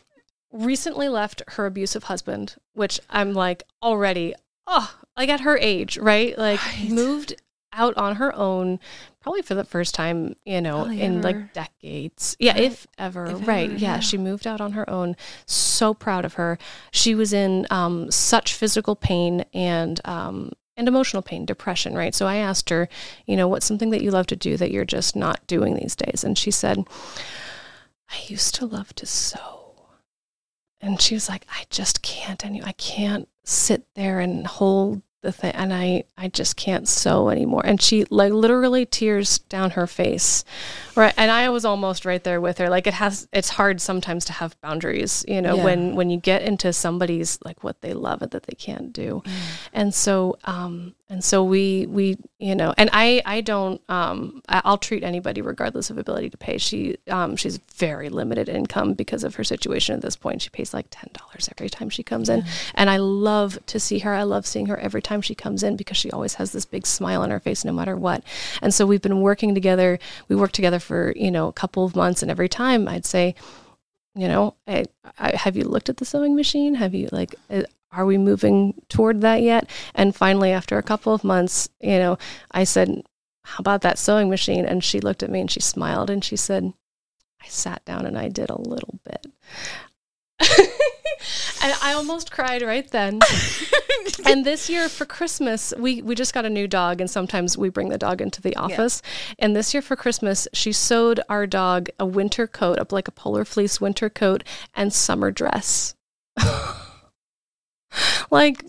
recently left her abusive husband, which I'm like already, oh, like at her age, right? Like Right. moved out on her own, probably for the first time, you know, Probably in ever. like decades. Yeah, Right. if ever. If right. ever, yeah. yeah. She moved out on her own. So proud of her. She was in um, such physical pain and, um, and emotional pain, depression, right? So I asked her, you know, what's something that you love to do that you're just not doing these days? And she said, I used to love to sew. And she was like, I just can't any I can't sit there and hold the thing and I I just can't sew anymore. And she like literally tears down her face. Right. And I was almost right there with her. Like it has it's hard sometimes to have boundaries, you know, Yeah. when when you get into somebody's like what they love and that they can't do. And so um and so we we you know and I I don't um I'll treat anybody regardless of ability to pay. She um she's very limited income because of her situation at this point. She pays like ten dollars every time she comes in. And I love to see her. I love seeing her every time she comes in because she always has this big smile on her face no matter what. And so we've been working together. We worked together for, you know, a couple of months and every time I'd say, you know, I, I, have you looked at the sewing machine? Have you like, uh, are we moving toward that yet? And finally, after a couple of months, you know, I said, how about that sewing machine? And she looked at me and she smiled and she said, I sat down and I did a little bit. and I almost cried right then. and this year for Christmas, we we just got a new dog, and sometimes we bring the dog into the office. Yeah. And this year for Christmas, she sewed our dog a winter coat, up like a polar fleece winter coat, and summer dress. like,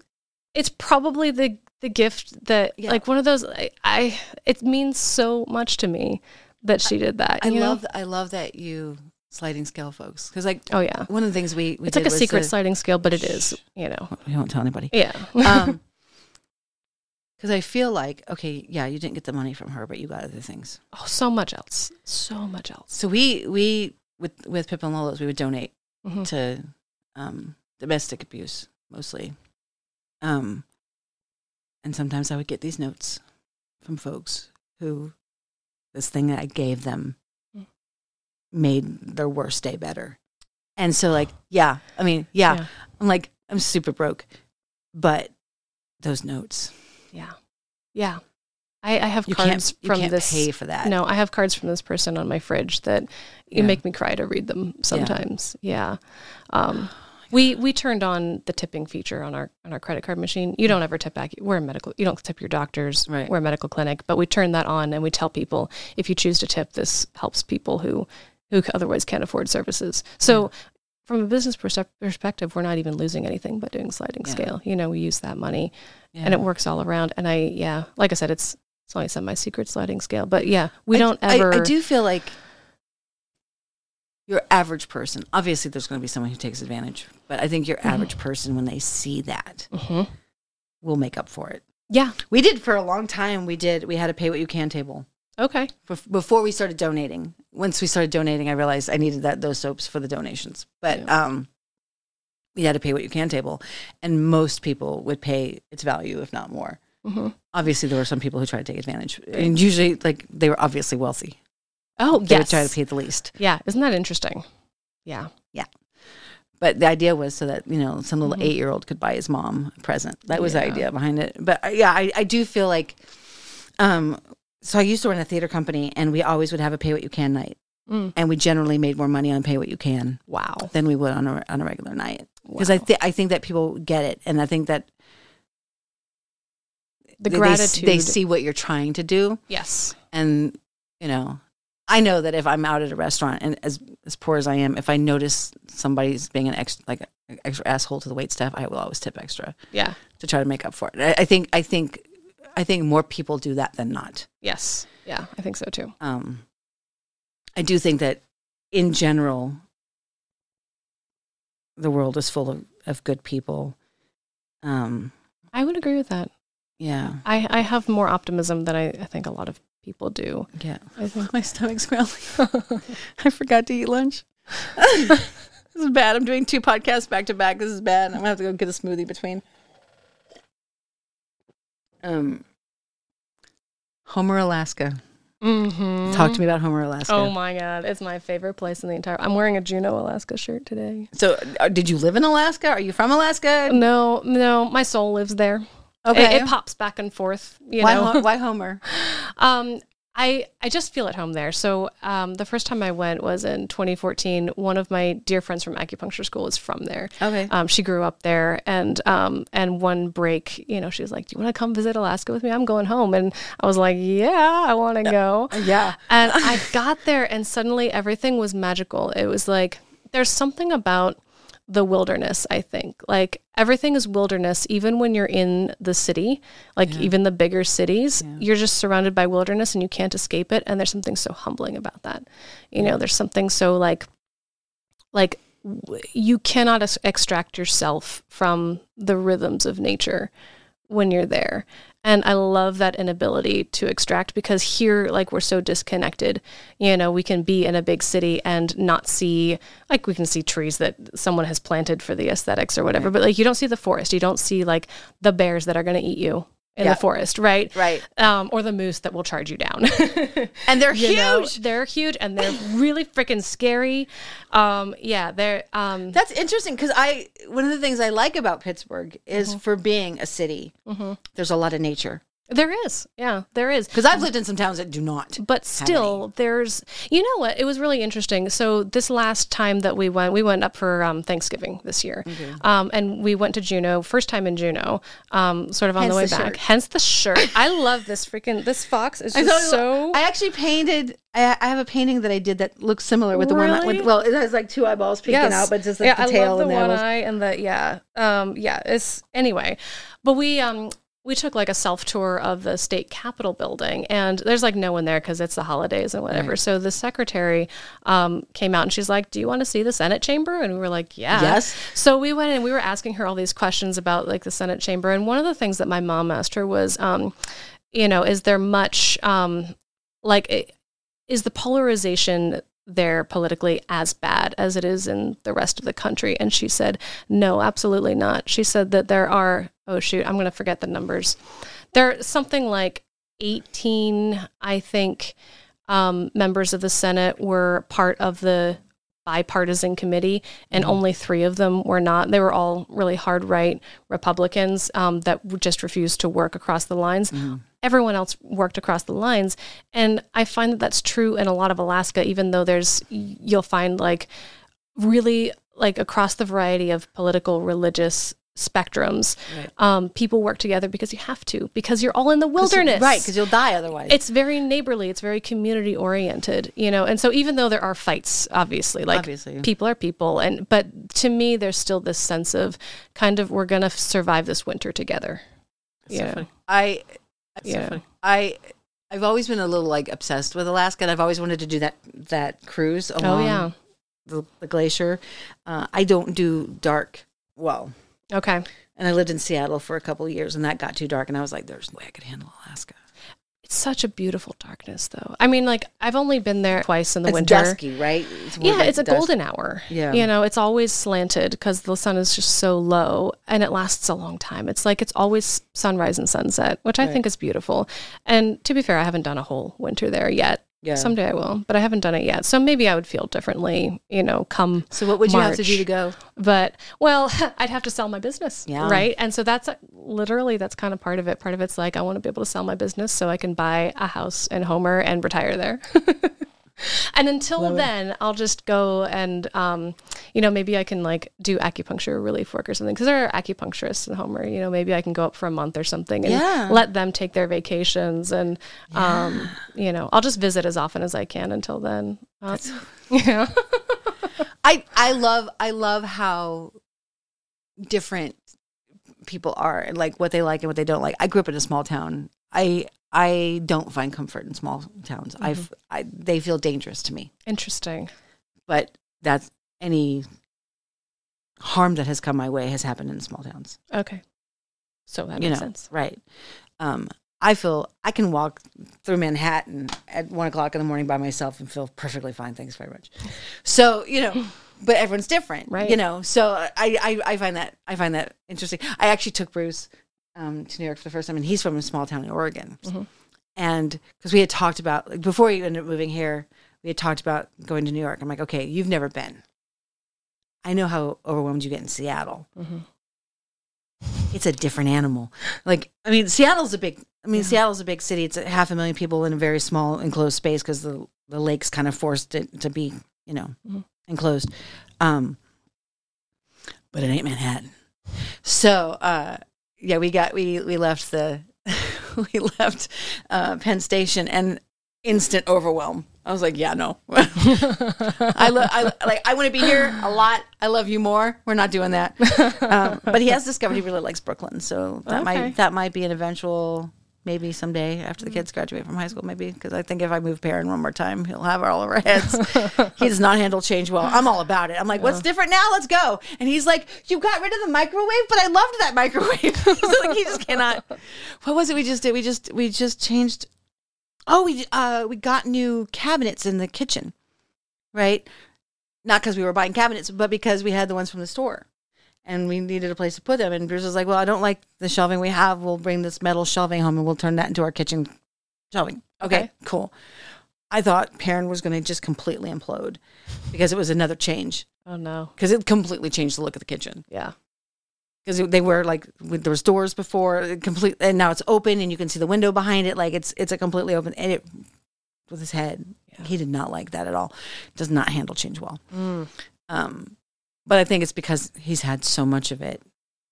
it's probably the the gift that yeah. like one of those. I, I it means so much to me that she did that. I love? I love that you sliding scale folks because like oh yeah one of the things we, we it's like a secret the, sliding scale but it is you know we won't tell anybody yeah um because i feel like okay yeah you didn't get the money from her but you got other things oh so much else so much else so we we with with pip and lola's we would donate mm-hmm. to um domestic abuse mostly um and sometimes i would get these notes from folks who this thing that i gave them made their worst day better. And so, like, yeah, I mean, yeah, yeah. I'm like, I'm super broke, but those notes, yeah, yeah. I, I have you cards from this. Pay for that? No, I have cards from this person on my fridge that yeah. you make me cry to read them sometimes. Yeah. yeah. Um, we we turned on the tipping feature on our on our credit card machine. You don't ever tip back. We're a medical. You don't tip your doctors. Right. We're a medical clinic, but we turn that on and we tell people if you choose to tip, this helps people who who otherwise can't afford services. So, yeah. from a business perspective, we're not even losing anything by doing sliding yeah. scale. You know, we use that money, yeah. and it works all around. And I, yeah, like I said, it's it's only semi secret sliding scale, but yeah, we I, don't ever. I, I do feel like your average person. Obviously, there's going to be someone who takes advantage, but I think your mm-hmm. average person, when they see that, mm-hmm. will make up for it. Yeah, we did for a long time. We did. We had a pay what you can table. Okay. Before we started donating, once we started donating, I realized I needed that those soaps for the donations. But yeah. um, we had to pay what you can table, and most people would pay its value, if not more. Mm-hmm. Obviously, there were some people who tried to take advantage, and usually, like they were obviously wealthy. Oh, they yes. would try to pay the least. Yeah, isn't that interesting? Yeah, yeah. But the idea was so that you know some little mm-hmm. eight year old could buy his mom a present. That was yeah. the idea behind it. But uh, yeah, I, I do feel like um, so I used to run a theater company, and we always would have a pay what you can night, mm. and we generally made more money on pay what you can. Wow. Than we would on a on a regular night because wow. I think I think that people get it, and I think that the they, gratitude they, they see what you're trying to do. Yes, and you know I know that if I'm out at a restaurant and as as poor as I am, if I notice somebody's being an extra like an extra asshole to the wait staff, I will always tip extra. Yeah, to try to make up for it. I, I think I think I think more people do that than not. Yes. Yeah, I think so too. Um, I do think that in general, the world is full of, of good people. Um, I would agree with that. Yeah. I, I have more optimism than I, I think a lot of people do. Yeah. I think my stomach's growling. I forgot to eat lunch. this is bad. I'm doing two podcasts back to back. This is bad. I'm gonna have to go get a smoothie between. Um, Homer, Alaska. Mm-hmm. Talk to me about Homer, Alaska. Oh my god, it's my favorite place in the entire. I'm wearing a Juneau, Alaska shirt today. So, uh, did you live in Alaska? Are you from Alaska? No, no, my soul lives there. Okay, it, it pops back and forth. You why, know, why Homer? um, I I just feel at home there. So um, the first time I went was in 2014. One of my dear friends from acupuncture school is from there. Okay. Um, she grew up there, and um, and one break, you know, she was like, "Do you want to come visit Alaska with me? I'm going home." And I was like, "Yeah, I want to go." Yeah. And I got there, and suddenly everything was magical. It was like there's something about the wilderness, I think. Like everything is wilderness, even when you're in the city, like yeah. even the bigger cities, yeah. you're just surrounded by wilderness and you can't escape it. And there's something so humbling about that. You know, there's something so like, like you cannot extract yourself from the rhythms of nature when you're there. And I love that inability to extract because here, like, we're so disconnected. You know, we can be in a big city and not see, like, we can see trees that someone has planted for the aesthetics or whatever, right. but like, you don't see the forest. You don't see, like, the bears that are going to eat you. In Yeah. the forest, right? Right. Um, or the moose that will charge you down. And they're huge. know, they're huge and they're really freaking scary. Um, yeah, they're um, That's interesting because I one of the things I like about Pittsburgh is Mm-hmm. for being a city. There's a lot of nature there is, yeah, there is. because I've lived in some towns that do not. but still there's you know what it was really interesting so this last time that we went we went up for um, thanksgiving this year um, and we went to juneau first time in juneau um, sort of on the way the back hence the shirt i love this freaking this fox is just thought- so I actually painted. I, I have a painting that I did that looks similar with the one. With, well, it has like two eyeballs peeking out, but just like yeah, the tail I love the and the one eyeballs. eye and the yeah, um, yeah. It's anyway, but we um we took like a self tour of the state capitol building, and there's like no one there because it's the holidays and whatever. So the secretary um came out and she's like, "Do you want to see the Senate chamber?" And we were like, "Yeah." Yes. So we went and we were asking her all these questions about like the Senate chamber, and one of the things that my mom asked her was, um, you know, is there much um like is the polarization there politically as bad as it is in the rest of the country? And she said, no, absolutely not. She said that there are, oh shoot, I'm going to forget the numbers. There are something like 18, I think, um, members of the Senate were part of the bipartisan committee, and only three of them were not. They were all really hard right Republicans um, that just refused to work across the lines. Everyone else worked across the lines, and I find that that's true in a lot of Alaska. Even though there's, you'll find like really like across the variety of political, religious spectrums, um, people work together because you have to because you're all in the wilderness, right? Because you'll die otherwise. it's very neighborly it's very community oriented you know and so even though there are fights obviously like Obviously. people are people and but to me there's still this sense of kind of we're gonna survive this winter together you know I, Yeah. I, I've always been a little like obsessed with Alaska, and I've always wanted to do that that cruise oh along yeah the, the glacier. Uh, I don't do dark well, okay and I lived in Seattle for a couple of years, and that got too dark, and I was like, "There's no way I could handle Alaska." Such a beautiful darkness though i mean like i've only been there twice in the winter. it's winter dusky, right? It's yeah, like it's a dusk. golden hour. Yeah. You know, it's always slanted because the sun is just so low and it lasts a long time. It's like it's always sunrise and sunset, which I think is beautiful. And to be fair, I haven't done a whole winter there yet. Yeah. Someday I will, but I haven't done it yet. So maybe I would feel differently, you know, come So, what would you have to do to go? but well, I'd have to sell my business, Yeah. right? And so that's uh, literally that's kind of part of it. Part of it's like I want to be able to sell my business so I can buy a house in Homer and retire there. and until then, I'll just go and um, you know maybe I can like do acupuncture relief work or something because there are acupuncturists in Homer. You know maybe I can go up for a month or something and Yeah. let them take their vacations and um, you know I'll just visit as often as I can until then. Uh, yeah. I I love I love how different people are and like what they like and what they don't like. I grew up in a small town. I I don't find comfort in small towns. I've I they feel dangerous to me. Interesting. But that's any harm that has come my way has happened in small towns. Okay. So that you makes know, sense. right? Um, I feel I can walk through Manhattan at one o'clock in the morning by myself and feel perfectly fine. Thanks very much. So you know, but everyone's different, Right. You know, so I, I I find that I find that interesting. I actually took Bruce um, to New York for the first time, and he's from a small town in Oregon, Mm-hmm. and because we had talked about like, before he ended up moving here, we had talked about going to New York. I'm like, okay, you've never been. I know how overwhelmed you get in Seattle Mm-hmm. it's a different animal. Like, I mean, Seattle's a big. I mean, Seattle's a big city. It's a half a million people in a very small enclosed space because the the lakes kind of forced it to be, you know, Mhm. enclosed. Um, but it ain't Manhattan. So, uh, yeah, we got we we left the we left uh, Penn Station and instant overwhelm. I was like, yeah, no. I love, I like, I want to be here a lot. I love you more. We're not doing that. Um, but he has discovered he really likes Brooklyn, so that Okay. might that might be an eventual maybe someday after the kids graduate from high school, maybe because I think if I move Perrin one more time, he'll have all over our heads. he does not handle change well. I'm all about it. I'm like, what's different now? Let's go. And he's like, you got rid of the microwave, but I loved that microwave. so like he just cannot. What was it we just did? We just we just changed Oh, we uh we got new cabinets in the kitchen, right? Not because we were buying cabinets, but because we had the ones from the store. And we needed a place to put them. And Bruce was like, "Well, I don't like the shelving we have. We'll bring this metal shelving home, and we'll turn that into our kitchen shelving." Okay, Okay. cool. I thought Perrin was going to just completely implode because it was another change Oh no. because it completely changed the look of the kitchen Yeah. because they were like with- there was doors before complete and now it's open and you can see the window behind it like it's it's a completely open and it with his head he did not like that at all does not handle change well Mm. um but i think it's because he's had so much of it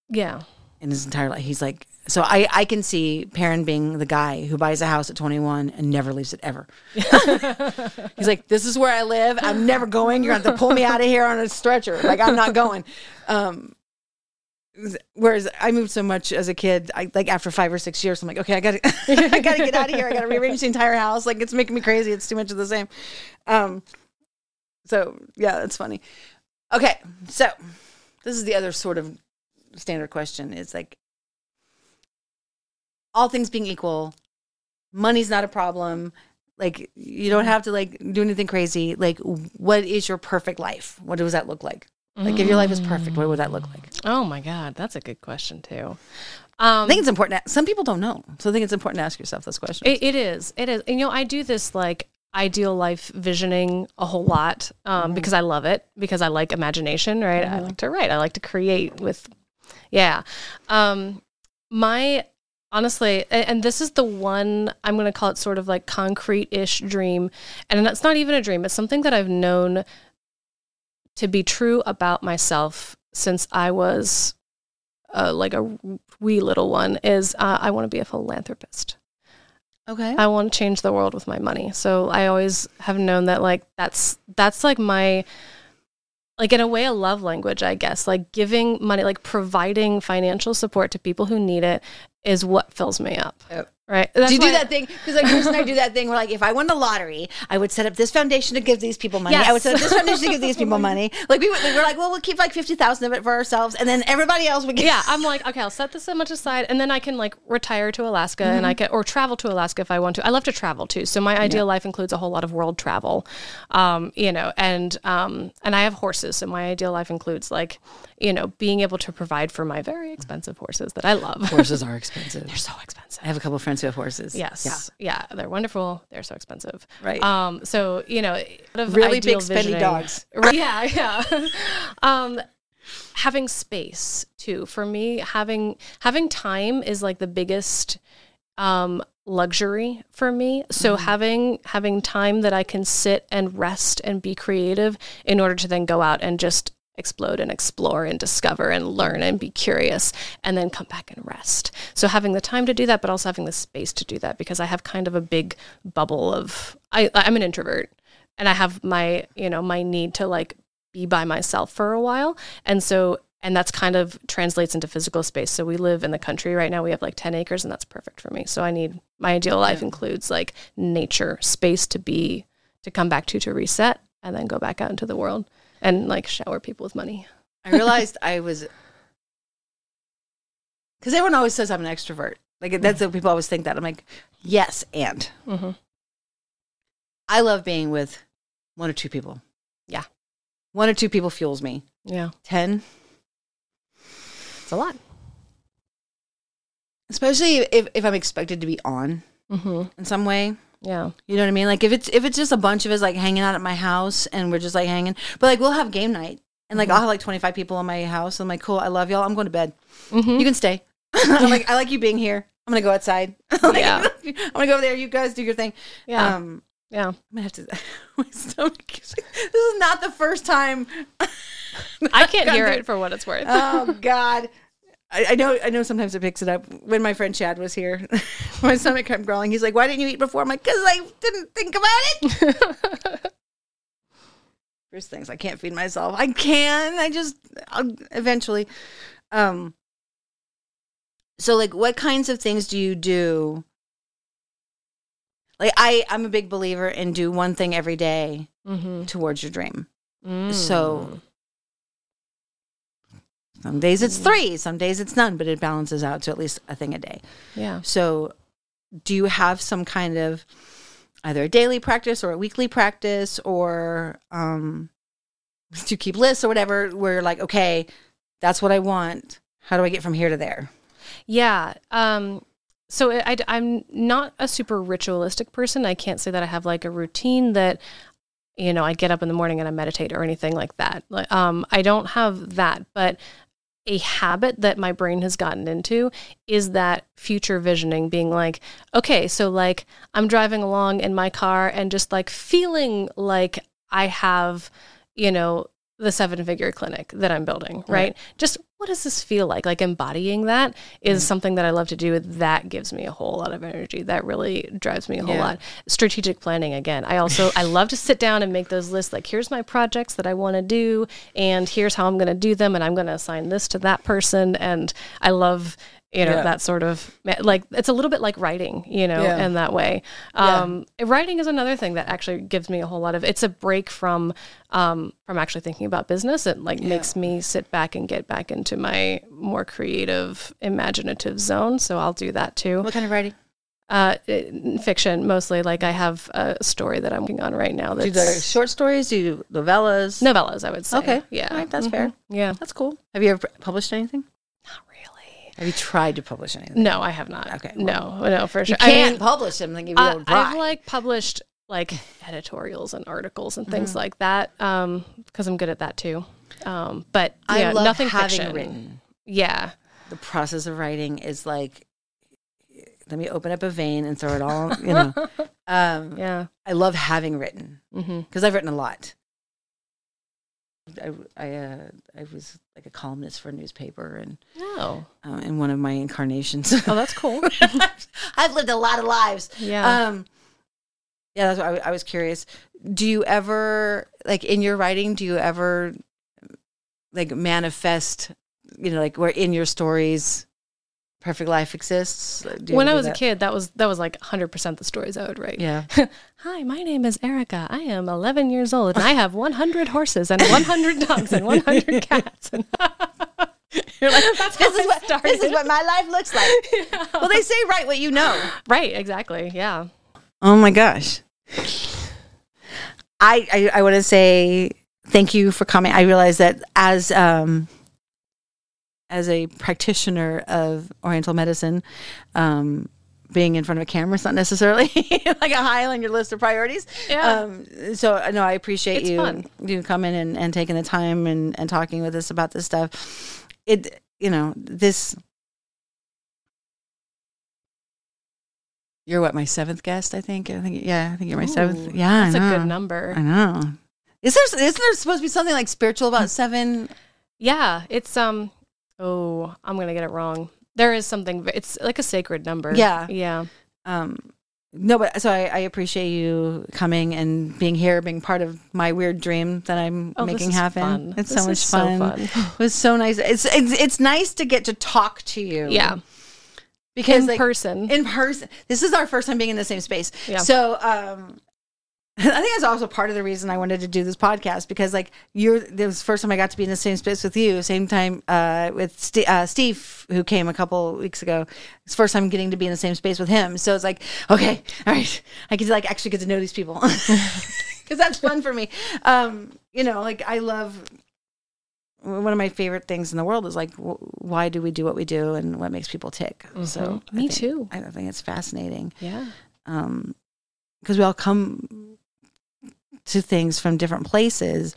Yeah. in his entire life he's like so i i can see Perrin being the guy who buys a house at 21 and never leaves it ever he's like this is where i live i'm never going you're going to have to pull me out of here on a stretcher like i'm not going um Whereas I moved so much as a kid, I like after five or six years, I'm like, okay, I gotta, I gotta get out of here. I gotta rearrange the entire house. Like it's making me crazy. It's too much of the same. Um, so yeah, that's funny. Okay, so this is the other sort of standard question: is like, all things being equal, money's not a problem. Like you don't have to like do anything crazy. Like, what is your perfect life? What does that look like? Like, if your life is perfect, what would that look like? Oh my God, that's a good question too. Um, I think it's important. To, some people don't know, so I think it's important to ask yourself this question. It, it is. It is. And, you know, I do this like ideal life visioning a whole lot um, because I love it, because I like imagination, right? I like to write, I like to create with, yeah. Um, my, honestly, a- and this is the one I'm going to call it sort of like concrete ish dream. And that's not even a dream, it's something that I've known to be true about myself since I was uh, like a wee little one is uh, I want to be a philanthropist. Okay. I want to change the world with my money. So I always have known that like that's that's like my like in a way a love language, I guess. Like giving money, like providing financial support to people who need it is what fills me up. Yep. Right? do you do that thing? Because like Bruce and I do that thing where like if I won the lottery, I would set up this foundation to give these people money. I would Yes. set up this foundation to give these people money. Like we would, we're like, well, we'll keep like fifty thousand of it for ourselves, and then everybody else would get. yeah, I'm like, okay, I'll set this so much aside, and then I can like retire to Alaska, and Mm-hmm. I can or travel to Alaska if I want to. I love to travel too, so my ideal life includes a whole lot of world travel, um, you know, and um, and I have horses, so my ideal life includes like, you know, being able to provide for my very expensive horses that I love. Horses are expensive. They're so expensive. I have a couple of friends have horses. Yes, yeah. they're wonderful. They're so expensive. Right. Um. So you know, of Really big, spendy visioning- dogs. Right, yeah, yeah. um, having space too. For me, having having time is like the biggest um luxury for me so having having time that i can sit and rest and be creative in order to then go out and just explode and explore and discover and learn and be curious and then come back and rest. So having the time to do that but also having the space to do that because i have kind of a big bubble of i i'm an introvert and i have my you know my need to like be by myself for a while. And so and that's kind of translates into physical space. So we live in the country right now we have like 10 acres and that's perfect for me. So i need my ideal life includes like nature space to be to come back to to reset and then go back out into the world and like shower people with money I realized I was because everyone always says I'm an extrovert. Like that's what people always think that. I'm like, yes, and Mhm. I love being with one or two people. Yeah. one or two people fuels me. yeah Ten, it's a lot especially if if I'm expected to be on mm-hmm. in some way. Yeah You know what I mean? Like if it's if it's just a bunch of us like hanging out at my house and we're just like hanging, but like we'll have game night and like I'll have like 25 people in my house. I'm like, cool, I love y'all. I'm going to bed. Mhm. You can stay. I'm like, I like you being here. I'm gonna go outside. Like, Yeah. I'm gonna go over there. You guys do your thing. yeah Um, yeah I'm gonna have to. My stomach. is this is not the first time. i can't hear it for what it's worth Oh God. I, I know. I know. Sometimes it picks it up. When my friend Chad was here, my stomach kept growling. He's like, "Why didn't you eat before?" I'm like, "Cause I didn't think about it." First things, I can't feed myself. I can. I just I'll, eventually. Um. So, like, what kinds of things do you do? Like, I I'm a big believer in do one thing every day mm-hmm. towards your dream. Mm. So some days it's three, some days it's none, but it balances out to at least a thing a day. yeah So, do you have some kind of either a daily practice or a weekly practice, or um, you keep lists or whatever? Where you're like, okay, that's what I want. How do I get from here to there? Yeah. Um, so I, am not a super ritualistic person. I can't say that I have like a routine that, you know, I get up in the morning and I meditate or anything like that. Um, I don't have that, but a habit that my brain has gotten into is that future visioning being like okay so like i'm driving along in my car and just like feeling like i have you know the seven figure clinic that I'm building, right? right? Just what does this feel like? Like embodying that is mm. something that I love to do. That gives me a whole lot of energy. That really drives me a whole yeah. lot. Strategic planning again. I also I love to sit down and make those lists like here's my projects that I want to do and here's how I'm going to do them and I'm going to assign this to that person and I love you know yeah. that sort of like it's a little bit like writing you know yeah. in that way um, yeah. writing is another thing that actually gives me a whole lot of it's a break from um, from actually thinking about business it like makes me sit back and get back into my more creative imaginative zone so i'll do that too what kind of writing uh, fiction mostly. Like I have a story that I'm working on right now. That's do you short stories? Do you novellas? Novellas, I would say. Okay, yeah, right, that's mm-hmm. fair. Yeah, that's cool. Have you ever published anything? Have you tried to publish anything? No, I have not. Okay. Well, no, no, for sure. You can't I mean, publish them if you don't try. I've like published like editorials and articles and things mm-hmm. like that um, because I'm good at that too. Um, but yeah, I love nothing having fiction. written. Yeah. The process of writing is like let me open up a vein and throw it all, you know. Um, yeah. I love having written because mm-hmm. I've written a lot. I I, uh, I was like a columnist for a newspaper and oh uh, in one of my incarnations. Oh, that's cool. I've lived a lot of lives. Yeah. Um, yeah, that's why I, I was curious. Do you ever like in your writing? Do you ever like manifest? You know, like where in your stories Perfect Life exists? When I was that? a kid, that was that was like 100% the stories I would write. Yeah. Hi, my name is Erica. I am 11 years old and I have 100 horses and 100 dogs and 100 cats. And You're like, this is what this is what my life looks like. Yeah. Well, they say write what you know. Right, exactly. Yeah. Oh my gosh. I I, I want to say thank you for coming. I realize that as um as a practitioner of Oriental medicine, um, being in front of a camera is not necessarily like a high on your list of priorities. Yeah. Um, so no, I appreciate it's you fun. you coming and, and taking the time and, and talking with us about this stuff. It you know this. You're what my seventh guest, I think. I think yeah, I think you're my Ooh, seventh. Yeah, that's a good number. I know. Is there isn't there supposed to be something like spiritual about seven? Yeah, it's um Oh, I'm gonna get it wrong. There is something. It's like a sacred number. Yeah, yeah. Um, no, but so I, I, appreciate you coming and being here, being part of my weird dream that I'm oh, making happen. Fun. It's this so much fun. So fun. it was so nice. It's, it's it's nice to get to talk to you. Yeah. Because in like, person, in person, this is our first time being in the same space. Yeah. So, um, I think that's also part of the reason I wanted to do this podcast because, like, you're this was the first time I got to be in the same space with you, same time uh, with St- uh, Steve, who came a couple weeks ago. It's first time getting to be in the same space with him. So it's like, okay, all right, I to like actually get to know these people because that's fun for me. Um, you know, like I love one of my favorite things in the world is like w- why do we do what we do and what makes people tick. Mm-hmm. So me I think, too. I think it's fascinating. Yeah. Um, because we all come to things from different places.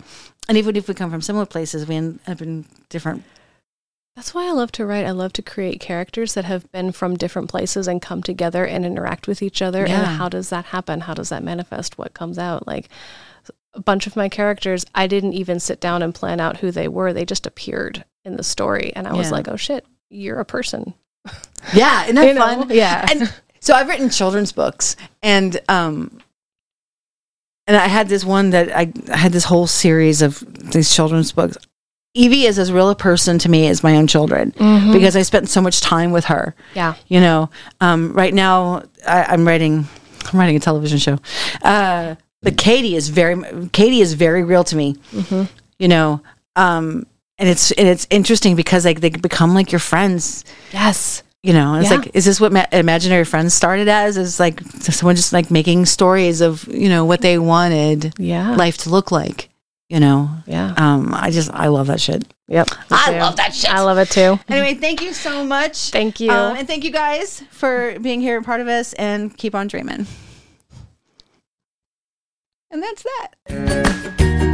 And even if we come from similar places, we end up in different. That's why I love to write. I love to create characters that have been from different places and come together and interact with each other. Yeah. And how does that happen? How does that manifest? What comes out? Like a bunch of my characters, I didn't even sit down and plan out who they were. They just appeared in the story. And I was like, oh shit, you're a person. Yeah, isn't that You know? fun? Yeah. And so I've written children's books, and um, and I had this one that I, I had this whole series of these children's books. Evie is as real a person to me as my own children Mhm. because I spent so much time with her. Yeah. You know, um, right now I, I'm writing, I'm writing a television show, uh, but Katie is very, Katie is very real to me. Mm-hmm. You know, um, and it's and it's interesting because like they become like your friends. Yes. You know, it's Yeah. like, is this what ma- imaginary friends started as? Is like someone just like making stories of you know what they wanted Yeah. life to look like. You know, Yeah. um, I just I love that shit. Yep. I too. love that shit. I love it too. Anyway, thank you so much. Thank you. Um, and thank you guys for being here and part of us and keep on dreaming. And that's that.